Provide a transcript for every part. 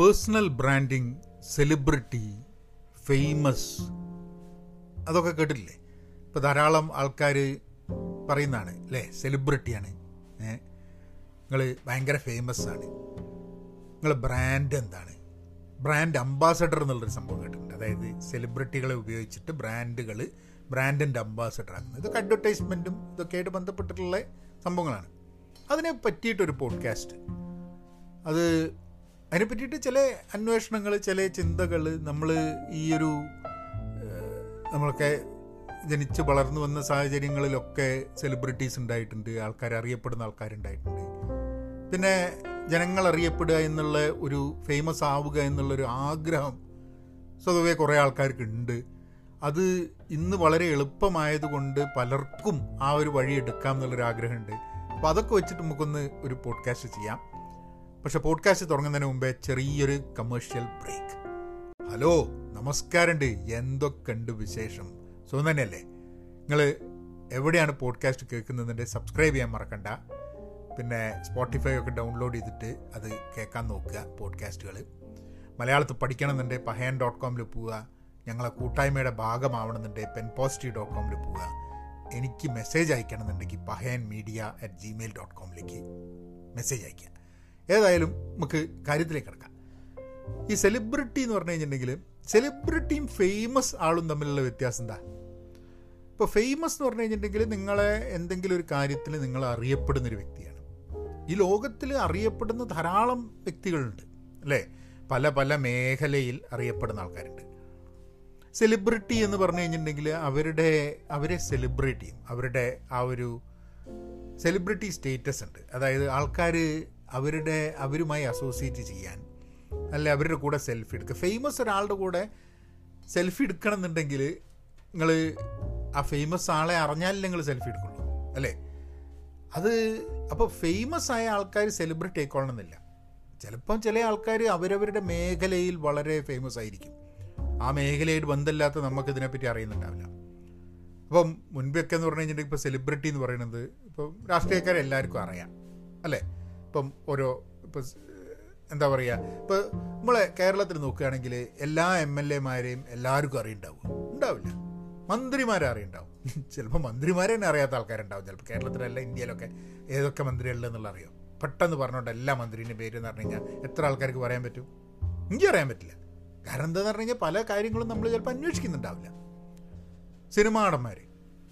Personal branding celebrity famous. അതൊക്കെ കേട്ടിട്ടില്ലേ? ഇപ്പോൾ ധാരാളം ആൾക്കാർ പറയുന്നതാണ് അല്ലേ? സെലിബ്രിറ്റിയാണ്. നിങ്ങൾ ഭയങ്കര ഫേമസ് ആണ്. നിങ്ങൾ ബ്രാൻഡ് എന്താണ്? ബ്രാൻഡ് അംബാസഡർ എന്നുള്ളൊരു സംഭവം കേട്ടിട്ടുണ്ട്. അതായത് സെലിബ്രിറ്റികളെ ഉപയോഗിച്ചിട്ട് ബ്രാൻഡുകൾ ബ്രാൻഡിന്റെ അംബാസഡർ ആക്കുന്നത് ഇതൊക്കെ അഡ്വർടൈസ്മെന്റും ഇതൊക്കെ ആയിട്ട് ബന്ധപ്പെട്ടിട്ടുള്ള സംഭവങ്ങളാണ്. അതിനെ പറ്റിയിട്ടൊരു പോഡ്കാസ്റ്റ് അത് അതിനെ പറ്റിയിട്ട് ചില അന്വേഷണങ്ങൾ ചില ചിന്തകൾ നമ്മൾ ഈ ഒരു നമ്മളൊക്കെ ജനിച്ച് വളർന്നു വന്ന സാഹചര്യങ്ങളിലൊക്കെ സെലിബ്രിറ്റീസ് ഉണ്ടായിട്ടുണ്ട് ആൾക്കാർ അറിയപ്പെടുന്ന ആൾക്കാരുണ്ടായിട്ടുണ്ട്. പിന്നെ ജനങ്ങൾ അറിയപ്പെടുക എന്നുള്ള ഒരു ഫേമസ് ആവുക എന്നുള്ളൊരു ആഗ്രഹം സ്വതവേ കുറേ ആൾക്കാർക്ക് ഉണ്ട്. അത് ഇന്ന് വളരെ എളുപ്പമായതുകൊണ്ട് പലർക്കും ആ ഒരു വഴി എടുക്കാം എന്നുള്ളൊരു ആഗ്രഹമുണ്ട് അപ്പോൾ അതൊക്കെ വെച്ചിട്ട് നമുക്കൊന്ന് ഒരു പോഡ്കാസ്റ്റ് ചെയ്യാം. പക്ഷെ പോഡ്കാസ്റ്റ് തുടങ്ങുന്നതിന് മുമ്പേ ചെറിയൊരു കമേഴ്ഷ്യൽ ബ്രേക്ക് ഹലോ നമസ്കാരമുണ്ട്. എന്തൊക്കെയുണ്ട് വിശേഷം? സുഖം തന്നെയല്ലേ? നിങ്ങൾ എവിടെയാണ് പോഡ്കാസ്റ്റ് കേൾക്കുന്നതിന്റെ സബ്സ്ക്രൈബ് ചെയ്യാൻ മറക്കണ്ട. പിന്നെ സ്പോട്ടിഫൈ ഒക്കെ ഡൗൺലോഡ് ചെയ്തിട്ട് അത് കേൾക്കാൻ നോക്കുക പോഡ്കാസ്റ്റുകൾ മലയാളത്തിൽ പഠിക്കണമെന്നുണ്ടെങ്കിൽ പഹയൻ ഡോട്ട് കോമിൽ പോവുക. ഞങ്ങളെ കൂട്ടായ്മയുടെ ഭാഗമാവണമെന്നുണ്ടെങ്കിൽ പെൻ പോസിറ്റീവ് ഡോട്ട് കോമിൽ പോവുക. എനിക്ക് message അയക്കണമെന്നുണ്ടെങ്കിൽ Pahayan media at Gmail dot കോമിലേക്ക് message അയക്കുക ഏതായാലും നമുക്ക് കാര്യത്തിലേക്ക് കിടക്കാം. ഈ സെലിബ്രിറ്റി എന്ന് പറഞ്ഞു കഴിഞ്ഞിട്ടുണ്ടെങ്കിൽ സെലിബ്രിറ്റിയും ഫേമസ് ആളും തമ്മിലുള്ള വ്യത്യാസം എന്താ? ഇപ്പോൾ ഫേമസ് എന്ന് പറഞ്ഞു കഴിഞ്ഞിട്ടുണ്ടെങ്കിൽ നിങ്ങളെ എന്തെങ്കിലും ഒരു കാര്യത്തിൽ നിങ്ങൾ അറിയപ്പെടുന്ന ഒരു വ്യക്തിയാണ്. ഈ ലോകത്തിൽ അറിയപ്പെടുന്ന ധാരാളം വ്യക്തികളുണ്ട് അല്ലേ? പല പല മേഖലയിൽ അറിയപ്പെടുന്ന ആൾക്കാരുണ്ട്. സെലിബ്രിറ്റി എന്ന് പറഞ്ഞു കഴിഞ്ഞിട്ടുണ്ടെങ്കിൽ അവരുടെ അവരെ സെലിബ്രേറ്റ് അവരുടെ ആ ഒരു സെലിബ്രിറ്റി സ്റ്റേറ്റസ് ഉണ്ട്. അതായത് ആൾക്കാർ അവരുടെ അവരുമായി അസോസിയേറ്റ് ചെയ്യാൻ. അല്ലെ അവരുടെ കൂടെ സെൽഫി എടുക്കുക ഫേമസ് ഒരാളുടെ കൂടെ സെൽഫി എടുക്കണം എന്നുണ്ടെങ്കിൽ നിങ്ങൾ ആ ഫേമസ് ആളെ അറിഞ്ഞാലേ നിങ്ങൾ സെൽഫി എടുക്കുള്ളൂ. അല്ലേ? അത് അപ്പോൾ ഫേമസ് ആയ ആൾക്കാർ സെലിബ്രിറ്റി എന്നില്ല ചിലപ്പം ചില ആൾക്കാർ അവരവരുടെ മേഖലയിൽ വളരെ ഫേമസ് ആയിരിക്കും. ആ മേഖലയായിട്ട് ബന്ധമില്ലാത്ത നമുക്ക് ഇതിനെപ്പറ്റി അറിയുന്നുണ്ടാവില്ല. അപ്പം മുൻപൊക്കെ എന്ന് പറഞ്ഞു കഴിഞ്ഞിട്ടുണ്ടെങ്കിൽ ഇപ്പോൾ സെലിബ്രിറ്റി എന്ന് പറയുന്നത് ഇപ്പം രാഷ്ട്രീയക്കാരെ എല്ലാവർക്കും അറിയാം. അല്ലേ? ഇപ്പം ഓരോ ഇപ്പം എന്താ പറയുക ഇപ്പോൾ നമ്മളെ കേരളത്തിൽ നോക്കുകയാണെങ്കിൽ എല്ലാ എം എൽ എമാരെയും എല്ലാവർക്കും അറിയുണ്ടാവും. ഉണ്ടാവില്ല. മന്ത്രിമാരെ അറിയുണ്ടാവും. ചിലപ്പോൾ മന്ത്രിമാരെ തന്നെ അറിയാത്ത ആൾക്കാരുണ്ടാവും. ചിലപ്പോൾ കേരളത്തിലല്ല ഇന്ത്യയിലൊക്കെ ഏതൊക്കെ മന്ത്രിയല്ലെന്നുള്ള അറിയാം പെട്ടെന്ന് പറഞ്ഞുകൊണ്ട് എല്ലാ മന്ത്രിന്റെ പേര് എന്ന് പറഞ്ഞു കഴിഞ്ഞാൽ എത്ര ആൾക്കാർക്ക് പറയാൻ പറ്റും? എനിക്ക് അറിയാൻ പറ്റില്ല. കാരണം എന്താന്ന് പറഞ്ഞു കഴിഞ്ഞാൽ പല കാര്യങ്ങളും നമ്മൾ ചിലപ്പോൾ അന്വേഷിക്കുന്നുണ്ടാവില്ല. സിനിമ നടന്മാർ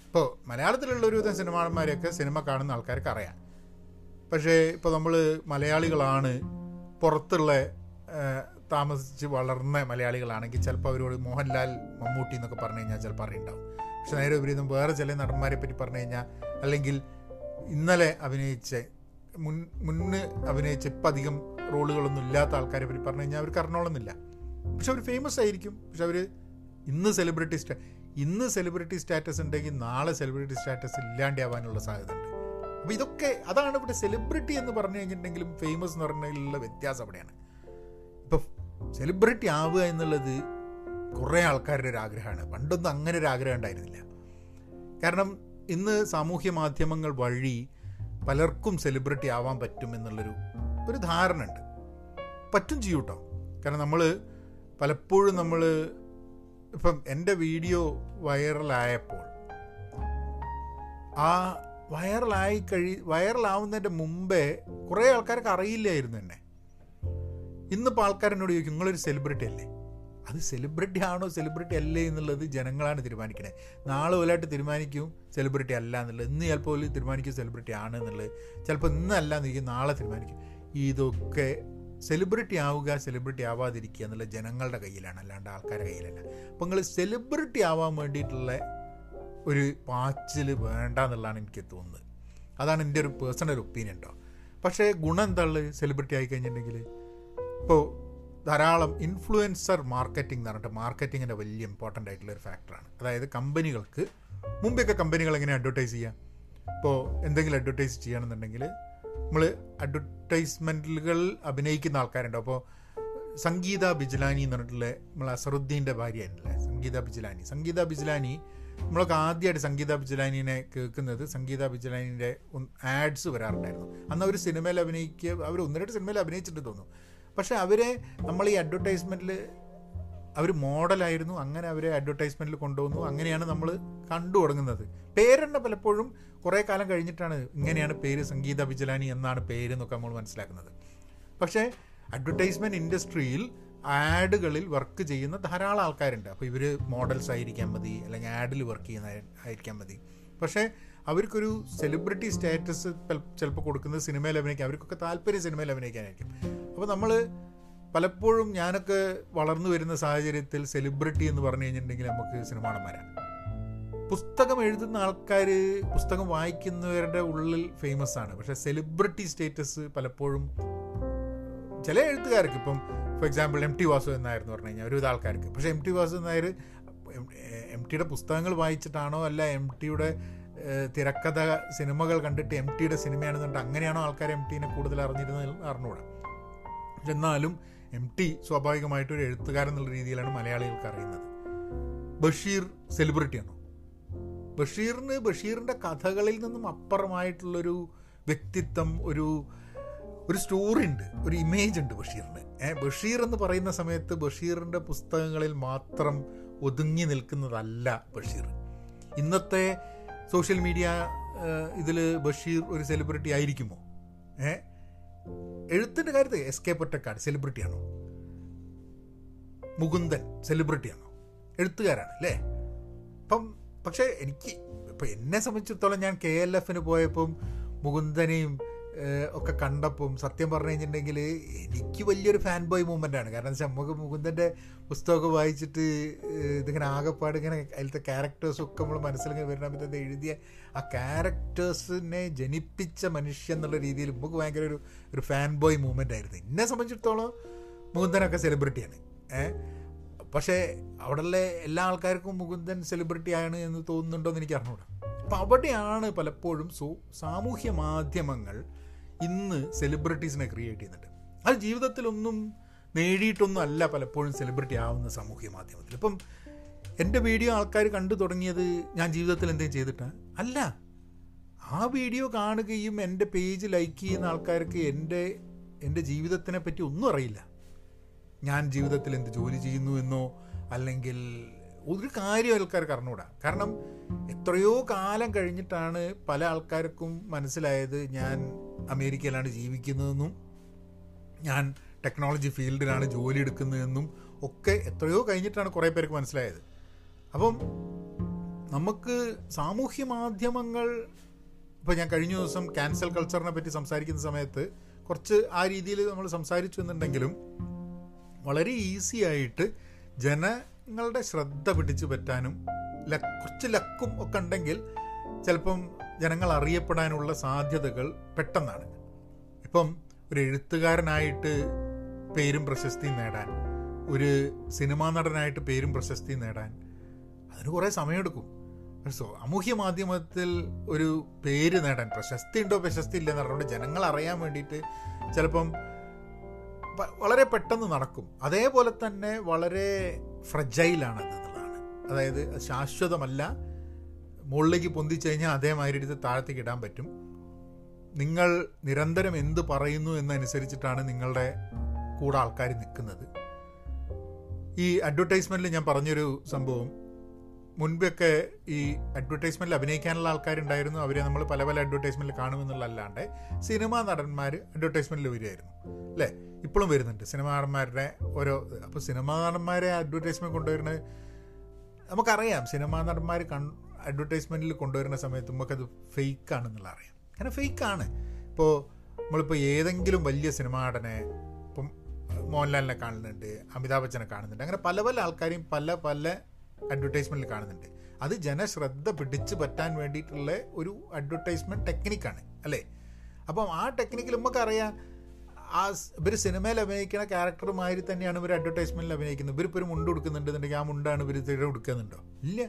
ഇപ്പോൾ മലയാളത്തിലുള്ള ഒരുവിധം സിനിമ നടന്മാരെയൊക്കെ സിനിമ കാണുന്ന ആൾക്കാർക്ക് അറിയാം. പക്ഷേ ഇപ്പോൾ നമ്മൾ മലയാളികളാണ് പുറത്തുള്ള താമസിച്ച് വളർന്ന മലയാളികളാണെങ്കിൽ ചിലപ്പോൾ അവരോട് മോഹൻലാൽ മമ്മൂട്ടി എന്നൊക്കെ പറഞ്ഞു കഴിഞ്ഞാൽ ചിലപ്പോൾ അറിയുണ്ടാവും. പക്ഷെ നേരെ വിപരീതം വേറെ ചില നടന്മാരെ പറ്റി പറഞ്ഞു കഴിഞ്ഞാൽ അല്ലെങ്കിൽ ഇന്നലെ അഭിനയിച്ച മുൻ മുന്ന് അഭിനയിച്ച ഇപ്പം അധികം റോളുകളൊന്നും ഇല്ലാത്ത ആൾക്കാരെ പറ്റി പറഞ്ഞു കഴിഞ്ഞാൽ അവർക്ക് അറിഞ്ഞോളന്നില്ല പക്ഷെ അവർ ഫേമസ് ആയിരിക്കും. പക്ഷെ അവർ ഇന്ന് സെലിബ്രിറ്റി സ്റ്റാ ഇന്ന് സെലിബ്രിറ്റി സ്റ്റാറ്റസ് ഉണ്ടെങ്കിൽ നാളെ സെലിബ്രിറ്റി സ്റ്റാറ്റസ് ഇല്ലാണ്ടാവാനുള്ള സാധ്യത ഉണ്ട്. അപ്പോൾ ഇതൊക്കെ അതാണ് ഇവിടെ സെലിബ്രിറ്റി എന്ന് പറഞ്ഞു കഴിഞ്ഞിട്ടുണ്ടെങ്കിലും ഫേമസ് എന്ന് പറഞ്ഞതിലുള്ള വ്യത്യാസം അവിടെയാണ്. ഇപ്പോൾ സെലിബ്രിറ്റി ആവുക എന്നുള്ളത് കുറേ ആൾക്കാരുടെ ഒരു ആഗ്രഹമാണ്. പണ്ടൊന്നും അങ്ങനെ ഒരു ആഗ്രഹം ഉണ്ടായിരുന്നില്ല. കാരണം ഇന്ന് സാമൂഹ്യ മാധ്യമങ്ങൾ വഴി പലർക്കും സെലിബ്രിറ്റി ആവാൻ പറ്റും എന്നുള്ളൊരു ഒരു ധാരണ ഉണ്ട്. പറ്റും ചെയ്യും കേട്ടോ കാരണം നമ്മൾ പലപ്പോഴും നമ്മൾ ഇപ്പം എന്റെ വീഡിയോ വൈറലായപ്പോൾ ആ വൈറലായി കഴി വൈറലാവുന്നതിന്റെ മുമ്പേ കുറേ ആൾക്കാർക്ക് അറിയില്ലായിരുന്നു എന്നെ. ഇന്നിപ്പോൾ ആൾക്കാരെന്നോട് ചോദിക്കും നിങ്ങളൊരു സെലിബ്രിറ്റി അല്ലേ? അത് സെലിബ്രിറ്റി ആണോ സെലിബ്രിറ്റി അല്ലേ എന്നുള്ളത് ജനങ്ങളാണ് തീരുമാനിക്കണേ. നാളെ പോലായിട്ട് തീരുമാനിക്കും സെലിബ്രിറ്റി അല്ല എന്നുള്ളത്. ഇന്ന് ചിലപ്പോൾ തീരുമാനിക്കും സെലിബ്രിറ്റി ആണ് എന്നുള്ളത്. ചിലപ്പോൾ ഇന്നല്ല എന്നിരിക്കും നാളെ തീരുമാനിക്കും. ഇതൊക്കെ സെലിബ്രിറ്റി ആവുക സെലിബ്രിറ്റി ആവാതിരിക്കുക എന്നുള്ള ജനങ്ങളുടെ കയ്യിലാണ് അല്ലാണ്ട് ആൾക്കാരുടെ കയ്യിലല്ല. അപ്പോൾ നിങ്ങൾ സെലിബ്രിറ്റി ആവാൻ വേണ്ടിയിട്ടുള്ള ഒരു പാച്ചിൽ വേണ്ട എന്നുള്ളതാണ് എനിക്ക് തോന്നുന്നത്. അതാണ് എന്റെ ഒരു പേഴ്സണൽ ഒപ്പീനിയൻ കേട്ടോ പക്ഷേ ഗുണം എന്താൾ സെലിബ്രിറ്റി ആയി കഴിഞ്ഞിട്ടുണ്ടെങ്കിൽ ഇപ്പോൾ ധാരാളം ഇൻഫ്ലുവൻസർ മാർക്കറ്റിംഗ് എന്ന് പറഞ്ഞിട്ട് മാർക്കറ്റിങ്ങിന്റെ വലിയ ഇമ്പോർട്ടന്റ് ആയിട്ടുള്ള ഒരു ഫാക്ടറാണ് അതായത് കമ്പനികൾക്ക് മുമ്പെയൊക്കെ കമ്പനികൾ എങ്ങനെ അഡ്വർടൈസ് ചെയ്യാം? ഇപ്പോൾ എന്തെങ്കിലും അഡ്വർടൈസ് ചെയ്യണമെന്നുണ്ടെങ്കിൽ നമ്മൾ അഡ്വർടൈസ്മെന്റുകൾ അഭിനയിക്കുന്ന ആൾക്കാരുണ്ട്. അപ്പോൾ സംഗീത ബിജ്ലാനി എന്ന് പറഞ്ഞിട്ടുള്ള നമ്മൾ അസറുദ്ദീന്റെ ഭാര്യയാണല്ലേ സംഗീത ബിജ്ലാനി. സംഗീത ബിജ്ലാനി നമ്മളൊക്കെ ആദ്യമായിട്ട് സംഗീത ബിജലാനിനെ കേൾക്കുന്നത് സംഗീത ബിജലാനിന്റെ ആഡ്സ് വരാറുണ്ടായിരുന്നു. അന്ന് അവർ സിനിമയിൽ അഭിനയിക്കുക അവർ ഒന്ന് രണ്ട് സിനിമയിൽ അഭിനയിച്ചിട്ട് തോന്നുന്നു. പക്ഷേ അവരെ നമ്മൾ ഈ അഡ്വർടൈസ്മെന്റിൽ അവർ മോഡലായിരുന്നു അങ്ങനെ അവരെ അഡ്വർടൈസ്മെന്റിൽ കൊണ്ടുവന്നു അങ്ങനെയാണ് നമ്മൾ കണ്ടു തുടങ്ങുന്നത്. പേരെന്നെ പലപ്പോഴും കുറേ കാലം കഴിഞ്ഞിട്ടാണ് ഇങ്ങനെയാണ് പേര് സംഗീത ബിജലാനി എന്നാണ് പേര് എന്നൊക്കെ നമ്മൾ മനസ്സിലാക്കുന്നത്. പക്ഷേ അഡ്വർടൈസ്മെന്റ് ഇൻഡസ്ട്രിയിൽ ആഡുകളിൽ വർക്ക് ചെയ്യുന്ന ധാരാളം ആൾക്കാരുണ്ട്. അപ്പോൾ ഇവർ മോഡൽസ് ആയിരിക്കാൻ മതി അല്ലെങ്കിൽ ആഡിൽ വർക്ക് ചെയ്യുന്ന ആയിരിക്കാൻ മതി. പക്ഷേ അവർക്കൊരു സെലിബ്രിറ്റി സ്റ്റാറ്റസ് ചിലപ്പോൾ കൊടുക്കുന്നത് സിനിമയിൽ അഭിനയിക്കാൻ അവർക്കൊക്കെ താല്പര്യം സിനിമയിൽ അഭിനയിക്കാനായിരിക്കും. അപ്പോൾ നമ്മൾ പലപ്പോഴും ഞാനൊക്കെ വളർന്നു വരുന്ന സാഹചര്യത്തിൽ സെലിബ്രിറ്റി എന്ന് പറഞ്ഞു കഴിഞ്ഞിട്ടുണ്ടെങ്കിൽ നമുക്ക് സിനിമാടന്മാരാണ് പുസ്തകം എഴുതുന്ന ആൾക്കാർ പുസ്തകം വായിക്കുന്നവരുടെ ഉള്ളിൽ ഫേമസ് ആണ്. പക്ഷേ സെലിബ്രിറ്റി സ്റ്റേറ്റസ് പലപ്പോഴും ചില എഴുത്തുകാർക്ക് ഇപ്പം for example M T Vasu എന്നായിരുന്നു പറഞ്ഞു കഴിഞ്ഞാൽ ഒരുവിധ ആൾക്കാർക്ക്. പക്ഷേ M T Vasu Nair M ടിയുടെ പുസ്തകങ്ങൾ വായിച്ചിട്ടാണോ അല്ല എം ടിയുടെ തിരക്കഥ സിനിമകൾ കണ്ടിട്ട് എം ടിയുടെ സിനിമയാണെന്നുണ്ട് അങ്ങനെയാണോ ആൾക്കാർ എം ടീനെ കൂടുതൽ അറിഞ്ഞിരുന്നത് അറിഞ്ഞുകൂടാ. എന്നാലും എം ടി സ്വാഭാവികമായിട്ടും ഒരു എഴുത്തുകാരൻ എന്നുള്ള രീതിയിലാണ് മലയാളികൾക്ക് അറിയുന്നത്. ബഷീർ സെലിബ്രിറ്റിയാണോ ബഷീറിന് ബഷീറിന്റെ കഥകളിൽ നിന്നും അപ്പുറമായിട്ടുള്ളൊരു വ്യക്തിത്വം ഒരു ഒരു സ്റ്റോറി ഉണ്ട് ഒരു ഇമേജ് ഉണ്ട് ബഷീറിന്. ഏഹ് ബഷീർ എന്ന് പറയുന്ന സമയത്ത് ബഷീറിന്റെ പുസ്തകങ്ങളിൽ മാത്രം ഒതുങ്ങി നിൽക്കുന്നതല്ല ബഷീർ. ഇന്നത്തെ സോഷ്യൽ മീഡിയ ഇതിൽ ബഷീർ ഒരു സെലിബ്രിറ്റി ആയിരിക്കുമോ? ഏഹ് എഴുത്തിന്റെ കാര്യത്തിൽ എസ് കെ പൊറ്റക്കാട് സെലിബ്രിറ്റിയാണോ മുകുന്ദൻ സെലിബ്രിറ്റിയാണോ എഴുത്തുകാരാണ് അല്ലേ? അപ്പം പക്ഷേ എനിക്ക് ഇപ്പം എന്നെ സംബന്ധിച്ചിടത്തോളം ഞാൻ കെ എൽ എഫിന് പോയപ്പം മുകുന്ദനെയും ഒക്കെ കണ്ടപ്പം സത്യം പറഞ്ഞു കഴിഞ്ഞിട്ടുണ്ടെങ്കിൽ എനിക്ക് വലിയൊരു ഫാൻ ബോയ് മൂവ്മെന്റ് ആണ്. കാരണം വെച്ചാൽ നമുക്ക് മുകുന്ദന്റെ പുസ്തകമൊക്കെ വായിച്ചിട്ട് ഇതിങ്ങനെ ആകെപ്പാട് ഇങ്ങനെ അതിലത്തെ ക്യാരക്ടേഴ്സും ഒക്കെ നമ്മൾ മനസ്സിലിങ്ങനെ വരുന്ന സമയത്ത് എഴുതിയ ആ ക്യാരക്ടേഴ്സിനെ ജനിപ്പിച്ച മനുഷ്യൻ എന്നുള്ള രീതിയിൽ നമുക്ക് ഭയങ്കര ഒരു ഒരു ഫാൻ ബോയ് മൂവ്മെന്റ് ആയിരുന്നു. എന്നെ സംബന്ധിച്ചിടത്തോളം മുകുന്ദനൊക്കെ സെലിബ്രിറ്റിയാണ് ഏഹ് പക്ഷേ അവിടെയുള്ള എല്ലാ ആൾക്കാർക്കും മുകുന്ദൻ സെലിബ്രിറ്റി ആണ് എന്ന് തോന്നുന്നുണ്ടോ എന്ന് എനിക്ക് അറിഞ്ഞൂടാ. അപ്പോൾ അവിടെയാണ് പലപ്പോഴും സോ സാമൂഹ്യ മാധ്യമങ്ങൾ ഇന്ന് സെലിബ്രിറ്റീസിനെ ക്രിയേറ്റ് ചെയ്യുന്നുണ്ട്. അത് ജീവിതത്തിലൊന്നും നേടിയിട്ടൊന്നും അല്ല പലപ്പോഴും സെലിബ്രിറ്റി ആവുന്ന സാമൂഹ്യ മാധ്യമത്തിൽ. ഇപ്പം എന്റെ വീഡിയോ ആൾക്കാർ കണ്ടു തുടങ്ങിയത് ഞാൻ ജീവിതത്തിൽ എന്തെങ്കിലും ചെയ്തിട്ടാണ് അല്ല. ആ വീഡിയോ കാണുകയും എന്റെ പേജ് ലൈക്ക് ചെയ്യുന്ന ആൾക്കാർക്ക് എന്റെ എന്റെ ജീവിതത്തിനെ പറ്റി ഒന്നും അറിയില്ല. ഞാൻ ജീവിതത്തിൽ എന്ത് ജോലി ചെയ്യുന്നു എന്നോ അല്ലെങ്കിൽ ഒരു കാര്യം ആൾക്കാർക്ക് അറിഞ്ഞൂടാ കാരണം എത്രയോ കാലം കഴിഞ്ഞിട്ടാണ് പല ആൾക്കാർക്കും മനസ്സിലായത് ഞാൻ അമേരിക്കയിലാണ് ജീവിക്കുന്നതെന്നും ഞാൻ ടെക്നോളജി ഫീൽഡിലാണ് ജോലി എടുക്കുന്നതെന്നും ഒക്കെ എത്രയോ കഴിഞ്ഞിട്ടാണ് കുറേ പേർക്ക് മനസ്സിലായത്. അപ്പം നമുക്ക് സാമൂഹ്യ മാധ്യമങ്ങൾ ഇപ്പോൾ ഞാൻ കഴിഞ്ഞ ദിവസം ക്യാൻസൽ കൾച്ചറിനെ പറ്റി സംസാരിക്കുന്ന സമയത്ത് കുറച്ച് ആ രീതിയിൽ നമ്മൾ സംസാരിച്ചു എന്നുണ്ടെങ്കിലും വളരെ ഈസി ആയിട്ട് ജനങ്ങളുടെ ശ്രദ്ധ പിടിച്ചു പറ്റാനും കുറച്ച് ലക്കും ഒക്കെ ഉണ്ടെങ്കിൽ ചിലപ്പം ജനങ്ങൾ അറിയപ്പെടാനുള്ള സാധ്യതകൾ പെട്ടെന്നാണ്. ഇപ്പം ഒരു എഴുത്തുകാരനായിട്ട് പേരും പ്രശസ്തിയും നേടാൻ ഒരു സിനിമാ നടനായിട്ട് പേരും പ്രശസ്തിയും നേടാൻ അതിന് കുറേ സമയമെടുക്കും. സാമൂഹ്യ മാധ്യമത്തിൽ ഒരു പേര് നേടാൻ പ്രശസ്തി ഉണ്ടോ പ്രശസ്തി ഇല്ലെന്ന് പറഞ്ഞുകൊണ്ട് ജനങ്ങൾ അറിയാൻ വേണ്ടിയിട്ട് ചിലപ്പം വളരെ പെട്ടെന്ന് നടക്കും. അതേപോലെ തന്നെ വളരെ ഫ്രജൈലാണ് അത് എന്നുള്ളതാണ്. അതായത് ശാശ്വതമല്ല. മുകളിലേക്ക് പൊന്തിച്ചു കഴിഞ്ഞാൽ അതേമാതിരി എടുത്ത് താഴത്തേക്ക് ഇടാൻ പറ്റും. നിങ്ങൾ നിരന്തരം എന്ത് പറയുന്നു എന്നനുസരിച്ചിട്ടാണ് നിങ്ങളുടെ കൂടെ ആൾക്കാർ നിൽക്കുന്നത്. ഈ അഡ്വർടൈസ്മെന്റിൽ ഞാൻ പറഞ്ഞൊരു സംഭവം. മുൻപൊക്കെ ഈ അഡ്വർടൈസ്മെന്റിൽ അഭിനയിക്കാനുള്ള ആൾക്കാരുണ്ടായിരുന്നു. അവരെ നമ്മൾ പല പല അഡ്വർടൈസ്മെന്റിൽ കാണുമെന്നുള്ളതല്ലാണ്ട് സിനിമാ നടന്മാർ അഡ്വർടൈസ്മെന്റിൽ വരികയായിരുന്നു. അല്ലേ? ഇപ്പോഴും വരുന്നുണ്ട്. സിനിമാ നടന്മാരുടെ ഓരോ അപ്പോൾ സിനിമാ നടന്മാരെ അഡ്വർടൈസ്മെന്റ് കൊണ്ടുവരുന്നത് നമുക്കറിയാം സിനിമാ നടന്മാർ കൺ അഡ്വർടൈസ്മെന്റിൽ കൊണ്ടുവരുന്ന സമയത്ത് നമുക്കത് ഫേക്ക് ആണെന്നുള്ള അറിയാം. കാരണം ഫേക്കാണ് ഇപ്പോൾ നമ്മളിപ്പോൾ ഏതെങ്കിലും വലിയ സിനിമാ നടനെ ഇപ്പം മോഹൻലാലിനെ കാണുന്നുണ്ട് അമിതാഭ് ബച്ചനെ കാണുന്നുണ്ട്. അങ്ങനെ പല പല ആൾക്കാരെയും പല പല അഡ്വർടൈസ്മെന്റിൽ കാണുന്നുണ്ട്. അത് ജനശ്രദ്ധ പിടിച്ചു പറ്റാൻ വേണ്ടിയിട്ടുള്ള ഒരു അഡ്വർടൈസ്മെന്റ് ടെക്നിക്കാണ് അല്ലേ? അപ്പം ആ ടെക്നിക്കിൽ നമുക്കറിയാം ആ ഇവർ സിനിമയിൽ അഭിനയിക്കുന്ന ക്യാരക്ടർമാതിരി തന്നെയാണ് ഇവർ അഡ്വർടൈസ്മെന്റിൽ അഭിനയിക്കുന്നത്. ഇവരിപ്പോൾ ഒരു മുണ്ട് കൊടുക്കുന്നുണ്ടെന്നുണ്ടെങ്കിൽ ആ മുണ്ടാണ് ഇവർ തിര കൊടുക്കുന്നുണ്ടോ? ഇല്ല.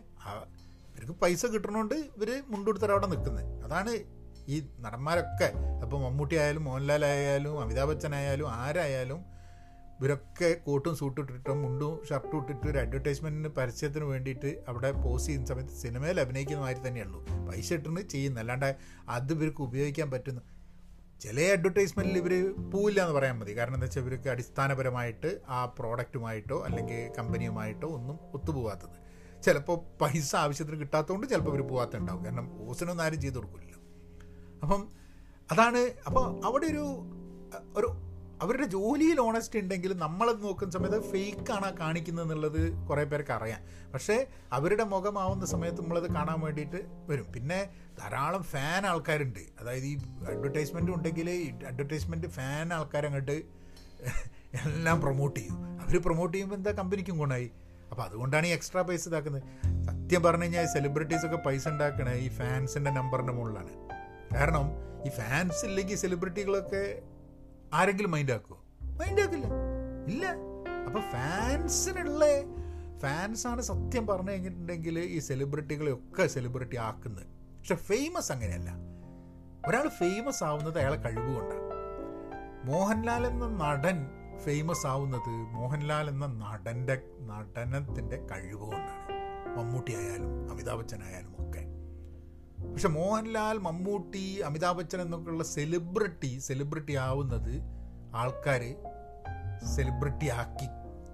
ഇവർക്ക് പൈസ കിട്ടണോണ്ട് ഇവർ മുണ്ടുകൊടുത്തിട്ട് അവിടെ നിൽക്കുന്നത് അതാണ് ഈ നടന്മാരൊക്കെ. അപ്പോൾ മമ്മൂട്ടി ആയാലും മോഹൻലാൽ ആയാലും അമിതാഭ് ബച്ചൻ ആയാലും ആരായാലും ഇവരൊക്കെ കോട്ടും സൂട്ടും ഇട്ടിട്ടും മുണ്ടും ഷർട്ടും ഇട്ടിട്ട് ഒരു അഡ്വർടൈസ്മെന്റിന് പരസ്യത്തിന് വേണ്ടിയിട്ട് അവിടെ പോസ്റ്റ് ചെയ്യുന്ന സമയത്ത് സിനിമയിൽ അഭിനയിക്കുന്ന മാതിരി തന്നെയുള്ളൂ. പൈസ ഇട്ടിട്ട് ചെയ്യുന്നു അല്ലാണ്ട് അത് ഇവർക്ക് ഉപയോഗിക്കാൻ പറ്റുന്നു. ചില അഡ്വർടൈസ്മെന്റിൽ ഇവർ പോവില്ല എന്ന് പറയാൻ മതി. കാരണം എന്താ വെച്ചാൽ ഇവർക്ക് അടിസ്ഥാനപരമായിട്ട് ആ പ്രോഡക്റ്റുമായിട്ടോ അല്ലെങ്കിൽ കമ്പനിയുമായിട്ടോ ഒന്നും ഒത്തുപോകാത്തത് ചിലപ്പോൾ പൈസ ആവശ്യത്തിന് കിട്ടാത്തതുകൊണ്ട് ചിലപ്പോൾ ഇവർ പോകാത്തുണ്ടാവും കാരണം ഓസിനൊന്നും ആരും ചെയ്ത് കൊടുക്കില്ല അപ്പം അതാണ് അപ്പോൾ അവിടെ ഒരു ഒരു അവരുടെ ജോലിയിൽ ഓണസ്റ്റ് ഉണ്ടെങ്കിൽ നമ്മളത് നോക്കുന്ന സമയത്ത് ഫേക്കാണ് കാണിക്കുന്നത് എന്നുള്ളത് കുറേ പേർക്ക് അറിയാം. പക്ഷേ അവരുടെ മുഖമാവുന്ന സമയത്ത് നമ്മളത് കാണാൻ വേണ്ടിയിട്ട് വരും. പിന്നെ ധാരാളം ഫാൻ ആൾക്കാരുണ്ട്. അതായത് ഈ അഡ്വർടൈസ്മെന്റ് ഉണ്ടെങ്കിൽ ഈ അഡ്വർടൈസ്മെന്റ് ഫാൻ ആൾക്കാരങ്ങോട്ട് എല്ലാം പ്രൊമോട്ട് ചെയ്യും. അവർ പ്രൊമോട്ട് ചെയ്യുമ്പോൾ എന്താ കമ്പനിക്കും ഗുണമായി അപ്പോൾ അതുകൊണ്ടാണ് ഈ എക്സ്ട്രാ പൈസ ഇതാക്കുന്നത്. സത്യം പറഞ്ഞു കഴിഞ്ഞാൽ സെലിബ്രിറ്റീസൊക്കെ പൈസ ഉണ്ടാക്കണേ ഈ ഫാൻസിന്റെ നമ്പറിന്റെ മുകളിലാണ്. കാരണം ഈ ഫാൻസ് ഇല്ലെങ്കിൽ സെലിബ്രിറ്റികളൊക്കെ ആരെങ്കിലും മൈൻഡ് ആക്കുമോ മൈൻഡ് ആക്കില്ല ഇല്ല. അപ്പോൾ ഫാൻസിനുള്ള ഫാൻസാണ് സത്യം പറഞ്ഞു കഴിഞ്ഞിട്ടുണ്ടെങ്കിൽ ഈ സെലിബ്രിറ്റികളെയൊക്കെ സെലിബ്രിറ്റി ആക്കുന്നത്. പക്ഷെ ഫേമസ് അങ്ങനെയല്ല. ഒരാൾ ഫേമസ് ആവുന്നത് അയാളെ കഴിവുകൊണ്ടാണ്. മോഹൻലാൽ എന്ന നടൻ ഫേമസ് ആവുന്നത് മോഹൻലാൽ എന്ന നടന്റെ നടനത്തിന്റെ കഴിവുകൊണ്ടാണ്. മമ്മൂട്ടി ആയാലും അമിതാഭ് ബച്ചൻ ആയാലും ഒക്കെ. പക്ഷെ മോഹൻലാൽ മമ്മൂട്ടി അമിതാഭ് ബച്ചൻ എന്നൊക്കെയുള്ള സെലിബ്രിറ്റി സെലിബ്രിറ്റി ആവുന്നത് ആൾക്കാർ സെലിബ്രിറ്റി ആക്കി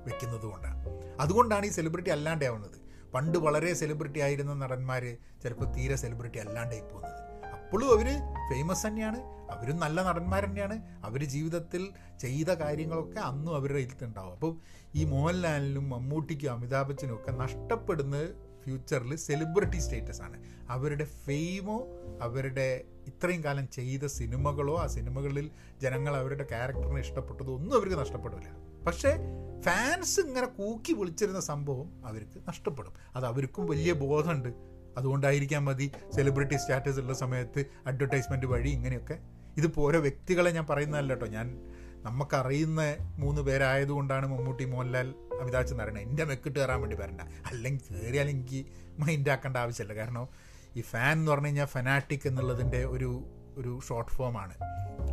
വെക്കുന്നത് കൊണ്ടാണ്. അതുകൊണ്ടാണ് ഈ സെലിബ്രിറ്റി അല്ലാണ്ടേ ആവുന്നത്. പണ്ട് വളരെ സെലിബ്രിറ്റി ആയിരുന്ന നടന്മാർ ചിലപ്പോൾ തീരെ സെലിബ്രിറ്റി അല്ലാണ്ടായി പോകുന്നത്. അപ്പോഴും അവർ ഫേമസ് തന്നെയാണ്. അവരും നല്ല നടന്മാർ തന്നെയാണ്. അവർ ജീവിതത്തിൽ ചെയ്ത കാര്യങ്ങളൊക്കെ അന്നും അവരുടെ ഇതിലുണ്ടാവും അപ്പോൾ ഈ മോഹൻലാലിനും മമ്മൂട്ടിക്കും അമിതാഭ് ബച്ചനും ഒക്കെ നഷ്ടപ്പെടുന്നത് ഫ്യൂച്ചറിൽ സെലിബ്രിറ്റി സ്റ്റേറ്റസ് ആണ്. അവരുടെ ഫെയിമോ അവരുടെ ഇത്രയും കാലം ചെയ്ത സിനിമകളോ ആ സിനിമകളിൽ ജനങ്ങൾ അവരുടെ ക്യാരക്ടറിനെ ഇഷ്ടപ്പെട്ടതോ ഒന്നും അവർക്ക് നഷ്ടപ്പെടില്ല. പക്ഷേ ഫാൻസ് ഇങ്ങനെ കൂക്കി വിളിച്ചിരുന്ന സംഭവം അവർക്ക് നഷ്ടപ്പെടും. അത് അവർക്കും വലിയ ബോധമുണ്ട്. അതുകൊണ്ടായിരിക്കാൻ മതി സെലിബ്രിറ്റി സ്റ്റാറ്റസ് ഉള്ള സമയത്ത് അഡ്വർടൈസ്മെന്റ് വഴി ഇങ്ങനെയൊക്കെ. ഇതിപ്പോൾ ഓരോ വ്യക്തികളെ ഞാൻ പറയുന്നതല്ല കേട്ടോ. ഞാൻ നമുക്കറിയുന്ന മൂന്ന് പേരായതുകൊണ്ടാണ് മമ്മൂട്ടി മോഹൻലാൽ അമിതാഭ് ബച്ചൻ പറയുന്നത് എന്റെ മെക്കിട്ട് കയറാൻ വേണ്ടി വരണ്ട. അല്ലെങ്കിൽ കയറിയാൽ എനിക്ക് മൈൻഡ് ആക്കേണ്ട ആവശ്യമില്ല. കാരണം ഈ ഫാൻ എന്ന് പറഞ്ഞു കഴിഞ്ഞാൽ ഫനാറ്റിക് എന്നുള്ളതിന്റെ ഒരു ഒരു ഷോർട്ട് ഫോമാണ്